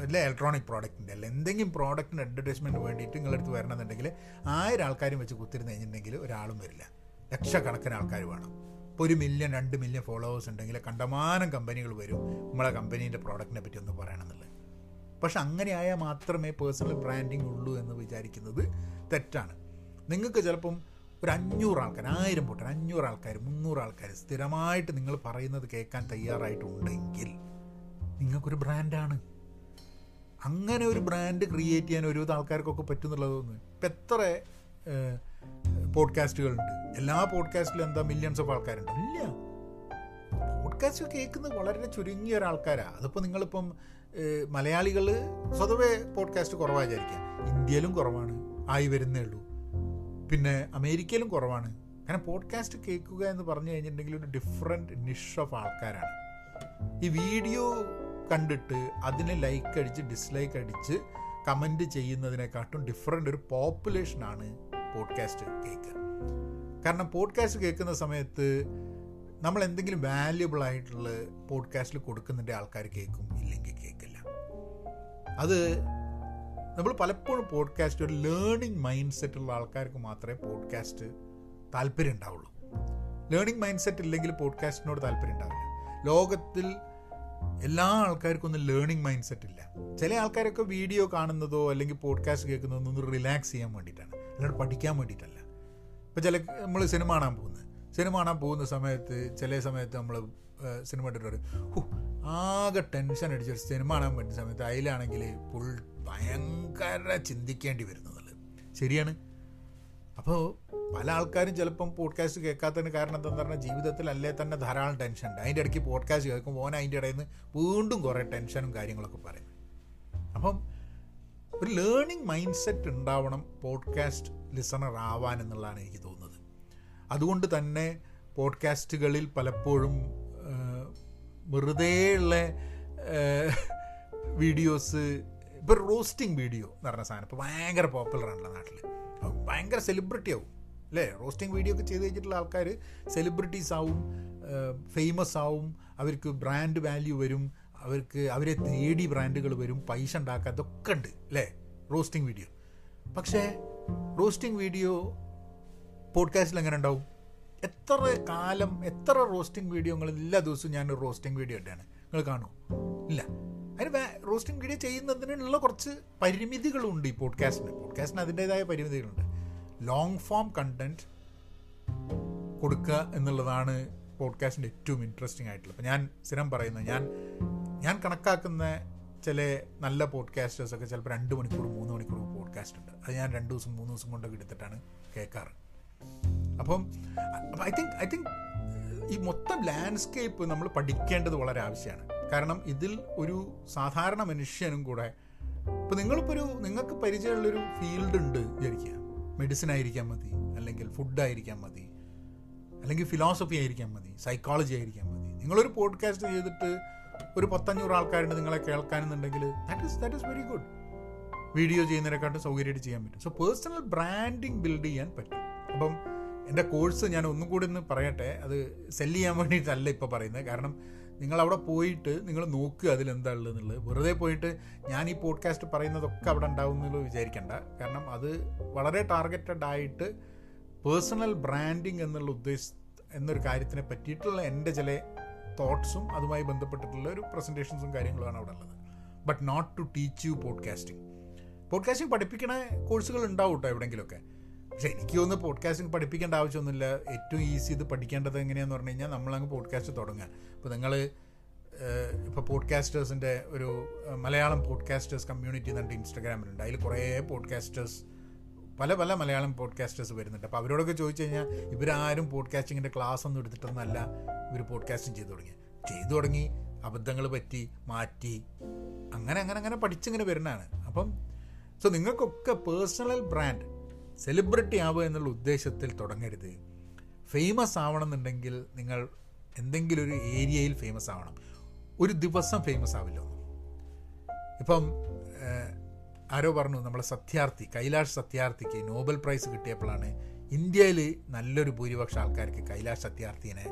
അല്ല? ഇലക്ട്രോണിക് പ്രോഡക്റ്റിന്റെ അല്ല. എന്തെങ്കിലും പ്രോഡക്റ്റിന്റെ അഡ്വർടൈസ്മെന്റ് വേണ്ടിയിട്ട് നിങ്ങളടുത്ത് വരണമെന്നുണ്ടെങ്കിൽ ആയിരം ആൾക്കാരും വെച്ച് കുത്തിരുന്ന് കഴിഞ്ഞിട്ടുണ്ടെങ്കിൽ ഒരാളും വരില്ല. ലക്ഷക്കണക്കിന് ആൾക്കാർ വേണം. ഇപ്പോൾ ഒരു മില്യൺ രണ്ട് മില്യൺ ഫോളോവേഴ്സ് ഉണ്ടെങ്കിൽ കണ്ടമാനം കമ്പനികൾ വരും. നമ്മളെ കമ്പനീന്റെ പ്രോഡക്റ്റിനെ പറ്റി ഒന്ന് പറയണമെന്നുള്ളത്. പക്ഷെ അങ്ങനെ ആയാൽ മാത്രമേ പേഴ്സണൽ ബ്രാൻഡിങ് ഉള്ളൂ എന്ന് വിചാരിക്കുന്നത് തെറ്റാണ്. നിങ്ങൾക്ക് ചിലപ്പം ഒരു അഞ്ഞൂറ് ആൾക്കാർ ആയിരം പൊട്ടൻ അഞ്ഞൂറ് ആൾക്കാർ മുന്നൂറ് ആൾക്കാർ സ്ഥിരമായിട്ട് നിങ്ങൾ പറയുന്നത് കേൾക്കാൻ തയ്യാറായിട്ടുണ്ടെങ്കിൽ നിങ്ങൾക്കൊരു ബ്രാൻഡാണ് അങ്ങനെ ഒരു ബ്രാൻഡ് ക്രിയേറ്റ് ചെയ്യാൻ ഒരുവിധ ആൾക്കാർക്കൊക്കെ പറ്റുന്നുള്ളതൊന്ന്. ഇപ്പം എത്ര പോഡ്കാസ്റ്റുകളുണ്ട്. എല്ലാ പോഡ്കാസ്റ്റിലും എന്താ മില്യൺസ് ഓഫ് ആൾക്കാരുണ്ട്. ഇല്ല. പോഡ്കാസ്റ്റ് കേൾക്കുന്നത് വളരെ ചുരുങ്ങിയ ഒരാൾക്കാരാണ് അതിപ്പോൾ നിങ്ങളിപ്പം മലയാളികൾ സ്വതവേ പോഡ്കാസ്റ്റ് കുറവായിരിക്കാം ഇന്ത്യയിലും കുറവാണ്. ആയി വരുന്നേ ഉള്ളൂ. പിന്നെ അമേരിക്കയിലും കുറവാണ്. കാരണം പോഡ്കാസ്റ്റ് കേൾക്കുക എന്ന് പറഞ്ഞു കഴിഞ്ഞിട്ടുണ്ടെങ്കിൽ ഒരു ഡിഫറെന്റ് നിഷ് ഓഫ് ആൾക്കാരാണ്. ഈ വീഡിയോ കണ്ടിട്ട് അതിനെ ലൈക്ക് അടിച്ച് ഡിസ്ലൈക്ക് അടിച്ച് കമന്റ് ചെയ്യുന്നതിനെക്കാട്ടും ഡിഫറെന്റ് ഒരു പോപ്പുലേഷനാണ് പോഡ്കാസ്റ്റ് കേൾക്കുക കാരണം പോഡ്കാസ്റ്റ് കേൾക്കുന്ന സമയത്ത് നമ്മൾ എന്തെങ്കിലും വാല്യുബിൾ ആയിട്ടുള്ള പോഡ്കാസ്റ്റിൽ കൊടുക്കുന്നതിന്റെ ആൾക്കാർ കേൾക്കും ഇല്ലെങ്കിൽ കേൾക്കില്ല. അത് നമ്മൾ പലപ്പോഴും പോഡ്കാസ്റ്റ് ഒരു ലേണിംഗ് മൈൻഡ് സെറ്റുള്ള ആൾക്കാർക്ക് മാത്രമേ പോഡ്കാസ്റ്റ് താല്പര്യം ഉണ്ടാവുള്ളൂ. ലേണിംഗ് മൈൻഡ് സെറ്റ് ഇല്ലെങ്കിൽ പോഡ്കാസ്റ്റിനോട് താല്പര്യം ഉണ്ടാവില്ല. ലോകത്തിൽ എല്ലാ ആൾക്കാർക്കും ഒന്നും ലേണിംഗ് മൈൻഡ് സെറ്റ് ഇല്ല. ചില ആൾക്കാരൊക്കെ വീഡിയോ കാണുന്നതോ അല്ലെങ്കിൽ പോഡ്കാസ്റ്റ് കേൾക്കുന്നതോ ഒന്ന് റിലാക്സ് ചെയ്യാൻ വേണ്ടിയിട്ടാണ്. അല്ലാണ്ട് പഠിക്കാൻ വേണ്ടിയിട്ടല്ല. ഇപ്പോൾ ചില നമ്മൾ സിനിമ കാണാൻ പോകുന്നത് സിനിമ കാണാൻ പോകുന്ന സമയത്ത് ചില സമയത്ത് നമ്മൾ സിനിമ പറയും ഹു ആകെ ടെൻഷൻ അടിച്ചൊരു സിനിമ കാണാൻ പറ്റുന്ന സമയത്ത് അതിലാണെങ്കിൽ ഫുൾ ഭയങ്കര ചിന്തിക്കേണ്ടി വരുന്നുള്ളത് ശരിയാണ്. അപ്പോൾ പല ആൾക്കാരും ചിലപ്പം പോഡ്കാസ്റ്റ് കേൾക്കാത്തതിന് കാരണം എന്താണെന്ന് പറഞ്ഞാൽ ജീവിതത്തിൽ അല്ലേ തന്നെ ധാരാളം ടെൻഷൻ ഉണ്ട്. അതിന്റെ ഇടയ്ക്ക് പോഡ്കാസ്റ്റ് കേൾക്കുമ്പോൾ ഓൻ അതിന്റെ ഇടയിൽ നിന്ന് വീണ്ടും കുറേ ടെൻഷനും കാര്യങ്ങളൊക്കെ പറയും. ഒരു ലേണിംഗ് മൈൻഡ് സെറ്റ് ഉണ്ടാവണം പോഡ്കാസ്റ്റ് ലിസണർ ആവാൻ എന്നുള്ളതാണ് എനിക്ക് തോന്നുന്നത്. അതുകൊണ്ട് തന്നെ പോഡ്കാസ്റ്റുകളിൽ പലപ്പോഴും വെറുതെയുള്ള വീഡിയോസ് ഇപ്പോൾ റോസ്റ്റിംഗ് വീഡിയോ എന്ന് പറഞ്ഞ സാധനം ഇപ്പോൾ ഭയങ്കര പോപ്പുലറാണല്ലോ നാട്ടിൽ ഭയങ്കര സെലിബ്രിറ്റി ആവും അല്ലേ? റോസ്റ്റിംഗ് വീഡിയോ ഒക്കെ ചെയ്ത് കഴിഞ്ഞിട്ടുള്ള ആൾക്കാർ സെലിബ്രിറ്റീസ് ആവും ഫേമസ് ആവും അവർക്ക് ബ്രാൻഡ് വാല്യൂ വരും അവർക്ക് അവരെ തേടി ബ്രാൻഡുകൾ വരും പൈസ ഉണ്ടാക്കുക അതൊക്കെ ഉണ്ട് അല്ലേ? Roasting video. പക്ഷേ റോസ്റ്റിംഗ് വീഡിയോ പോഡ്കാസ്റ്റിൽ എങ്ങനെ ഉണ്ടാവും? എത്ര കാലം എത്ര റോസ്റ്റിംഗ് വീഡിയോ നിങ്ങൾ എല്ലാ ദിവസവും ഞാൻ റോസ്റ്റിംഗ് വീഡിയോ ഇട്ടാണ് നിങ്ങൾ കാണുമോ? ഇല്ല. അതിന് റോസ്റ്റിംഗ് വീഡിയോ ചെയ്യുന്നതിനുള്ള കുറച്ച് പരിമിതികളുണ്ട് ഈ പോഡ്കാസ്റ്റിന്. പോഡ്കാസ്റ്റിന് അതിന്റേതായ പരിമിതികളുണ്ട്. ലോങ് ഫോം കണ്ടന്റ് കൊടുക്കുക എന്നുള്ളതാണ് പോഡ്കാസ്റ്റിന്റെ ഏറ്റവും ഇൻട്രസ്റ്റിംഗ് ആയിട്ടുള്ളത്. അപ്പം ഞാൻ സ്ഥിരം പറയുന്നത് ഞാൻ ഞാൻ കണക്കാക്കുന്ന ചില നല്ല പോഡ്കാസ്റ്റേഴ്സൊക്കെ ചിലപ്പോൾ രണ്ട് മണിക്കൂർ മൂന്ന് മണിക്കൂർ പോഡ്കാസ്റ്റ് ഉണ്ട്. അത് ഞാൻ രണ്ട് ദിവസം മൂന്ന് ദിവസം കൊണ്ടൊക്കെ എടുത്തിട്ടാണ് കേൾക്കാറ് അപ്പം ഐ തിങ്ക് ഐ തിങ്ക് ഈ മൊത്തം ലാൻഡ്സ്കേപ്പ് നമ്മൾ പഠിക്കേണ്ടത് വളരെ ആവശ്യമാണ്. കാരണം ഇതിൽ ഒരു സാധാരണ മനുഷ്യനും കൂടെ ഇപ്പോൾ നിങ്ങളിപ്പോൾ ഒരു നിങ്ങൾക്ക് പരിചയമുള്ളൊരു ഫീൽഡ് ഉണ്ട് വിചാരിക്കുക. മെഡിസിൻ ആയിരിക്കാൻ മതി അല്ലെങ്കിൽ ഫുഡ് ആയിരിക്കാൻ മതി അല്ലെങ്കിൽ ഫിലോസഫി ആയിരിക്കാൻ മതി സൈക്കോളജി ആയിരിക്കാൻ മതി. നിങ്ങളൊരു പോഡ്കാസ്റ്റ് ചെയ്തിട്ട് ഒരു പത്തഞ്ഞൂറ് ആൾക്കാരുണ്ട് നിങ്ങളെ കേൾക്കാനെന്നുണ്ടെങ്കിൽ that is that is very good video ചെയ്യുന്നതിനെക്കാട്ടും സൗകര്യമായിട്ട് ചെയ്യാൻ പറ്റും. സോ പേഴ്സണൽ ബ്രാൻഡിങ് ബിൽഡ് ചെയ്യാൻ പറ്റും. അപ്പം എന്റെ കോഴ്സ് ഞാൻ ഒന്നും കൂടി ഒന്ന് പറയട്ടെ. അത് സെല്ല് ചെയ്യാൻ വേണ്ടിയിട്ടല്ല ഇപ്പോൾ പറയുന്നത്. കാരണം നിങ്ങൾ അവിടെ പോയിട്ട് നിങ്ങൾ നോക്കുക അതിലെന്താ ഉള്ളതെന്നുള്ളത്. വെറുതെ പോയിട്ട് ഞാൻ ഈ പോഡ്കാസ്റ്റ് പറയുന്നതൊക്കെ അവിടെ ഉണ്ടാവും എന്നുള്ളത് വിചാരിക്കേണ്ട. കാരണം അത് വളരെ ടാർഗറ്റഡ് ആയിട്ട് പേഴ്സണൽ ബ്രാൻഡിങ് എന്നുള്ള ഉദ്ദേശ എന്നൊരു കാര്യത്തിനെ പറ്റിയിട്ടുള്ള എന്റെ ചില തോട്ട്സും അതുമായി ബന്ധപ്പെട്ടിട്ടുള്ള ഒരു പ്രസന്റേഷൻസും കാര്യങ്ങളുമാണ് അവിടെ ഉള്ളത്. But not to teach you podcasting podcasting പഠിപ്പിക്കണ കോഴ്സുകൾ ഉണ്ടാവും കേട്ടോ എവിടെയെങ്കിലുമൊക്കെ പക്ഷേ എനിക്ക് തോന്നുന്നു പോഡ്കാസ്റ്റിംഗ് പഠിപ്പിക്കേണ്ട ആവശ്യമൊന്നുമില്ല. ഏറ്റവും ഈസി ഇത് പഠിക്കേണ്ടത് എങ്ങനെയാന്ന് പറഞ്ഞു കഴിഞ്ഞാൽ നമ്മളങ്ങ് പോഡ്കാസ്റ്റ് തുടങ്ങുക. അപ്പോൾ നിങ്ങൾ ഇപ്പോൾ പോഡ്കാസ്റ്റേഴ്സിന്റെ ഒരു മലയാളം പോഡ്കാസ്റ്റേഴ്സ് കമ്മ്യൂണിറ്റി എന്നിട്ട് ഇൻസ്റ്റാഗ്രാമിലുണ്ട് അതിൽ കുറേ പോഡ്കാസ്റ്റേഴ്സ് പല പല മലയാളം പോഡ്കാസ്റ്റേഴ്സ് വരുന്നുണ്ട്. അപ്പോൾ അവരോടൊക്കെ ചോദിച്ചു കഴിഞ്ഞാൽ ഇവരാരും പോഡ്കാസ്റ്റിങ്ങിന്റെ ക്ലാസ് ഒന്നും എടുത്തിട്ടൊന്നല്ല ഇവർ പോഡ്കാസ്റ്റിംഗ് ചെയ്തു തുടങ്ങി ചെയ്തു തുടങ്ങി അബദ്ധങ്ങൾ പറ്റി മാറ്റി അങ്ങനെ അങ്ങനെ അങ്ങനെ പഠിച്ചിങ്ങനെ വരുന്നതാണ്. അപ്പം സോ നിങ്ങൾക്കൊക്കെ പേഴ്സണൽ ബ്രാൻഡ് സെലിബ്രിറ്റി ആവുക എന്നുള്ള ഉദ്ദേശത്തിൽ തുടങ്ങരുത്. ഫേമസ് ആവണമെന്നുണ്ടെങ്കിൽ നിങ്ങൾ എന്തെങ്കിലും ഒരു ഏരിയയിൽ ഫേമസ് ആവണം. ഒരു ദിവസം ഫേമസ് ആവില്ല ഇപ്പം ആരോ പറഞ്ഞു നമ്മളെ സത്യാർത്ഥി കൈലാഷ് സത്യാർത്ഥിക്ക് നോബൽ പ്രൈസ് കിട്ടിയപ്പോഴാണ് ഇന്ത്യയിൽ നല്ലൊരു ഭൂരിപക്ഷം ആൾക്കാർക്ക് കൈലാഷ് സത്യാർത്ഥിനെ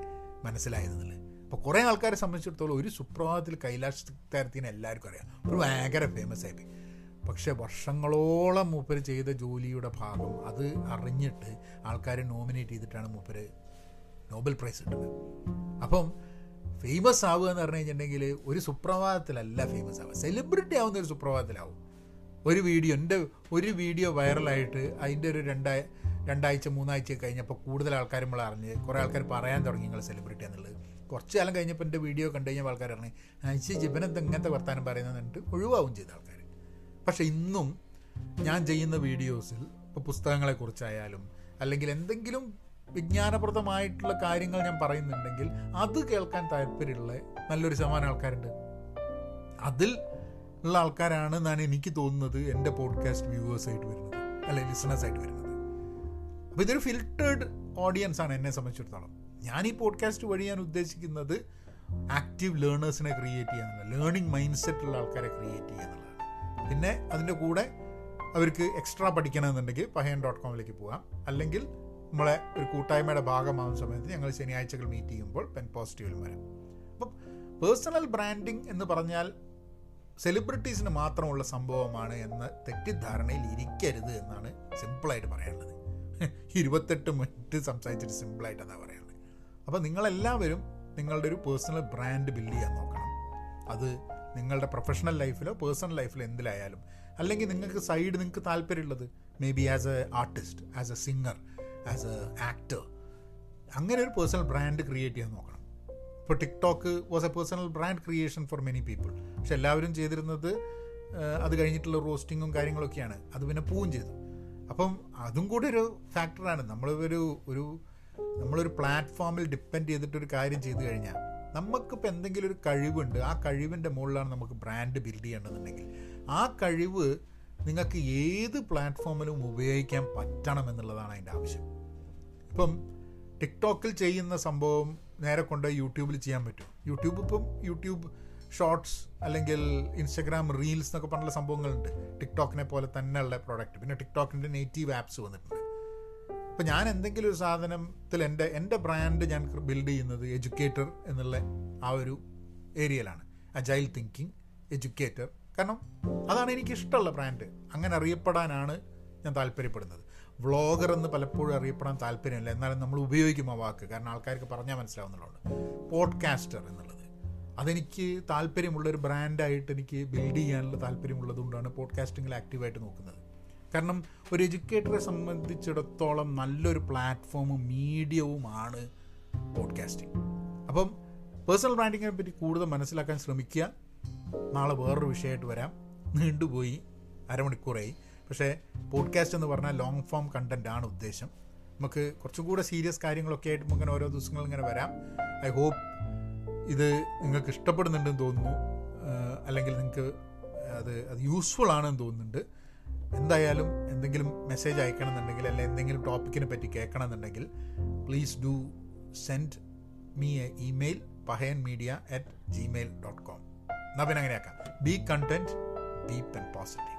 മനസ്സിലായതെന്നുള്ളത്. അപ്പോൾ കുറേ ആൾക്കാരെ സംബന്ധിച്ചിടത്തോളം ഒരു സുപ്രഭാതത്തിൽ കൈലാഷ് സത്യാർത്ഥിനെ എല്ലാവർക്കും അറിയാം. ഒരു ഭയങ്കര ഫേമസ് ആയിപ്പോയി പക്ഷെ വർഷങ്ങളോളം മൂപ്പർ ചെയ്ത ജോലിയുടെ ഭാഗം അത് അറിഞ്ഞിട്ട് ആൾക്കാരെ നോമിനേറ്റ് ചെയ്തിട്ടാണ് മൂപ്പർ നോബൽ പ്രൈസ് കിട്ടുന്നത്. അപ്പം ഫേമസ് ആവുക എന്ന് പറഞ്ഞു കഴിഞ്ഞിട്ടുണ്ടെങ്കിൽ ഒരു സുപ്രഭാതത്തിലല്ല ഫേമസ് ആവുക. സെലിബ്രിറ്റി ആവുന്ന ഒരു സുപ്രഭാതത്തിലാവും. ഒരു വീഡിയോ എന്റെ ഒരു വീഡിയോ വൈറലായിട്ട് അതിന്റെ ഒരു രണ്ടാ രണ്ടാഴ്ച മൂന്നാഴ്ച കഴിഞ്ഞപ്പോൾ കൂടുതൽ ആൾക്കാർ നമ്മൾ അറിഞ്ഞ് കുറേ ആൾക്കാർ പറയാൻ തുടങ്ങി നിങ്ങൾ സെലിബ്രിറ്റി എന്നുള്ളത്. കുറച്ച് കാലം കഴിഞ്ഞപ്പോൾ എന്റെ വീഡിയോ കണ്ടു കഴിഞ്ഞാൽ ആൾക്കാർ പറഞ്ഞു അയച്ച് ജിബനെന്ത് ഇങ്ങനത്തെ വർത്താനം പറയുന്നത് എന്നിട്ട് ഒഴിവാവും ചെയ്ത ആൾക്കാർ. പക്ഷേ ഇന്നും ഞാൻ ചെയ്യുന്ന വീഡിയോസിൽ ഇപ്പോൾ പുസ്തകങ്ങളെക്കുറിച്ചായാലും അല്ലെങ്കിൽ എന്തെങ്കിലും വിജ്ഞാനപ്രദമായിട്ടുള്ള കാര്യങ്ങൾ ഞാൻ പറയുന്നുണ്ടെങ്കിൽ അത് കേൾക്കാൻ താല്പര്യമുള്ള നല്ലൊരു ശതമാനം ആൾക്കാരുണ്ട്. അതിൽ ഉള്ള ആൾക്കാരാണ് എന്നാണ് എനിക്ക് തോന്നുന്നത് എന്റെ പോഡ്കാസ്റ്റ് വ്യൂവേഴ്സായിട്ട് വരുന്നത്. അല്ലെ ലിസണേഴ്സ് ആയിട്ട് വരുന്നത്. അപ്പോൾ ഇതൊരു ഫിൽട്ടേഡ് ഓഡിയൻസ് ആണ് എന്നെ സംബന്ധിച്ചിടത്തോളം. ഞാൻ ഈ പോഡ്കാസ്റ്റ് വഴി ഞാൻ ഉദ്ദേശിക്കുന്നത് ആക്റ്റീവ് ലേണേഴ്സിനെ ക്രിയേറ്റ് ചെയ്യുക എന്നുള്ളത് ലേണിംഗ് മൈൻഡ് സെറ്റുള്ള ആൾക്കാരെ ക്രിയേറ്റ് ചെയ്യുക എന്നുള്ളതാണ്. പിന്നെ അതിന്റെ കൂടെ അവർക്ക് എക്സ്ട്രാ പഠിക്കണമെന്നുണ്ടെങ്കിൽ പഹയൻ ഡോട്ട് കോമിലേക്ക് പോകാം. അല്ലെങ്കിൽ നമ്മളെ ഒരു കൂട്ടായ്മയുടെ ഭാഗമാകുന്ന സമയത്ത് ഞങ്ങൾ ശനിയാഴ്ചകൾ മീറ്റ് ചെയ്യുമ്പോൾ പെൻ പോസിറ്റീവിലും വരാം. അപ്പം പേഴ്സണൽ ബ്രാൻഡിങ് എന്ന് പറഞ്ഞാൽ സെലിബ്രിറ്റീസിന് മാത്രമുള്ള സംഭവമാണ് എന്ന തെറ്റിദ്ധാരണയിൽ ഇരിക്കരുത് എന്നാണ് സിമ്പിളായിട്ട് പറയാനുള്ളത്. ഇരുപത്തെട്ട് മിനിറ്റ് സംസാരിച്ചിട്ട് സിമ്പിളായിട്ട് അതാ പറയാനുള്ളത്. അപ്പോൾ നിങ്ങളെല്ലാവരും നിങ്ങളുടെ ഒരു പേഴ്സണൽ ബ്രാൻഡ് ബിൽഡ് ചെയ്യാൻ നോക്കണം. അത് നിങ്ങളുടെ പ്രൊഫഷണൽ ലൈഫിലോ പേഴ്സണൽ ലൈഫിലോ എന്തിലായാലും. അല്ലെങ്കിൽ നിങ്ങൾക്ക് സൈഡ് നിങ്ങൾക്ക് താല്പര്യമുള്ളത് may be as a artist as a singer as a actor അങ്ങനെ ഒരു പേഴ്സണൽ ബ്രാൻഡ് ക്രിയേറ്റ് ചെയ്യാൻ നോക്കണം. ഇപ്പോൾ TikTok was a personal brand creation for many people പക്ഷെ എല്ലാവരും ചെയ്തിരുന്നത് അത് കഴിഞ്ഞിട്ടുള്ള റോസ്റ്റിങ്ങും കാര്യങ്ങളൊക്കെയാണ്. അത് പിന്നെ പോവും ചെയ്തു. അപ്പം അതും കൂടി ഒരു ഫാക്ടറാണ് നമ്മൾ ഒരു ഒരു നമ്മളൊരു പ്ലാറ്റ്ഫോമിൽ ഡിപ്പെൻഡ് ചെയ്തിട്ടൊരു കാര്യം ചെയ്തു കഴിഞ്ഞാൽ നമുക്കിപ്പോൾ എന്തെങ്കിലും ഒരു കഴിവുണ്ട് ആ കഴിവിന്റെ മുകളിലാണ് നമുക്ക് ബ്രാൻഡ് ബിൽഡ് ചെയ്യേണ്ടതെന്നുണ്ടെങ്കിൽ ആ കഴിവ് നിങ്ങൾക്ക് ഏത് പ്ലാറ്റ്ഫോമിലും ഉപയോഗിക്കാൻ പറ്റണം എന്നുള്ളതാണ് അതിന്റെ ആവശ്യം. ഇപ്പം ടിക്ടോക്കിൽ ചെയ്യുന്ന സംഭവം നേരെ കൊണ്ട് യൂട്യൂബിൽ ചെയ്യാൻ പറ്റും. യൂട്യൂബ് ഇപ്പം യൂട്യൂബ് ഷോർട്സ് അല്ലെങ്കിൽ ഇൻസ്റ്റഗ്രാം റീൽസ് എന്നൊക്കെ പറഞ്ഞുള്ള സംഭവങ്ങളുണ്ട്. ടിക്ടോക്കിനെ പോലെ തന്നെയുള്ള പ്രോഡക്റ്റ് പിന്നെ ടിക്ടോക്കിന്റെ നേറ്റീവ് ആപ്സ് വന്നിട്ടുണ്ട്. അപ്പോൾ ഞാൻ എന്തെങ്കിലും ഒരു സാധനത്തിൽ എന്റെ എന്റെ ബ്രാൻഡ് ഞാൻ ബിൽഡ് ചെയ്യുന്നത് എഡ്യൂക്കേറ്റർ എന്നുള്ള ആ ഒരു ഏരിയയിലാണ് അജൈൽ തിങ്കിങ് എഡ്യൂക്കേറ്റർ കാരണം അതാണ് എനിക്ക് ഇഷ്ടമുള്ള ബ്രാൻഡ് അങ്ങനെ അറിയപ്പെടാനാണ് ഞാൻ താല്പര്യപ്പെടുന്നത്. വ്ളോഗർ എന്ന് പലപ്പോഴും അറിയപ്പെടാൻ താല്പര്യമില്ല. എന്നാലും നമ്മൾ ഉപയോഗിക്കും ആ വാക്ക്. കാരണം ആൾക്കാർക്ക് പറഞ്ഞാൽ മനസ്സിലാവുന്നുള്ളതുകൊണ്ട്. പോഡ്കാസ്റ്റർ എന്നുള്ളത്. അതെനിക്ക് താല്പര്യമുള്ളൊരു ബ്രാൻഡായിട്ട് എനിക്ക് ബിൽഡ് ചെയ്യാനുള്ള താല്പര്യമുള്ളതുകൊണ്ടാണ് പോഡ്കാസ്റ്റിങ്ങിൽ ആക്റ്റീവായിട്ട് നോക്കുന്നത്. കാരണം ഒരു എഡ്യൂക്കേറ്ററെ സംബന്ധിച്ചിടത്തോളം നല്ലൊരു പ്ലാറ്റ്ഫോമും മീഡിയവുമാണ് പോഡ്കാസ്റ്റിംഗ് അപ്പം പേഴ്സണൽ ബ്രാൻഡിങ്ങിനെ പറ്റി കൂടുതൽ മനസ്സിലാക്കാൻ ശ്രമിക്കുക. നാളെ വേറൊരു വിഷയമായിട്ട് വരാം. നീണ്ടുപോയി അരമണിക്കൂറായി. പക്ഷേ പോഡ്കാസ്റ്റ് എന്ന് പറഞ്ഞാൽ ലോങ് ഫോം കണ്ടന്റ് ആണ് ഉദ്ദേശം. നമുക്ക് കുറച്ചും കൂടെ സീരിയസ് കാര്യങ്ങളൊക്കെ ആയിട്ട് ഇങ്ങനെ ഓരോ ദിവസങ്ങൾ ഇങ്ങനെ വരാം. ഐ ഹോപ്പ് ഇത് നിങ്ങൾക്ക് ഇഷ്ടപ്പെടുന്നുണ്ടെന്ന് തോന്നുന്നു. അല്ലെങ്കിൽ നിങ്ങൾക്ക് അത് അത് യൂസ്ഫുൾ ആണെന്ന് തോന്നുന്നുണ്ട്. എന്തായാലും എന്തെങ്കിലും മെസ്സേജ് അയക്കണമെന്നുണ്ടെങ്കിൽ അല്ലെങ്കിൽ എന്തെങ്കിലും ടോപ്പിക്കിനെ പറ്റി കേൾക്കണമെന്നുണ്ടെങ്കിൽ please do send me a email Pahayan media at Gmail dot com എന്നാൽ പിന്നെ അങ്ങനെയാക്കാം. Be content deep and positive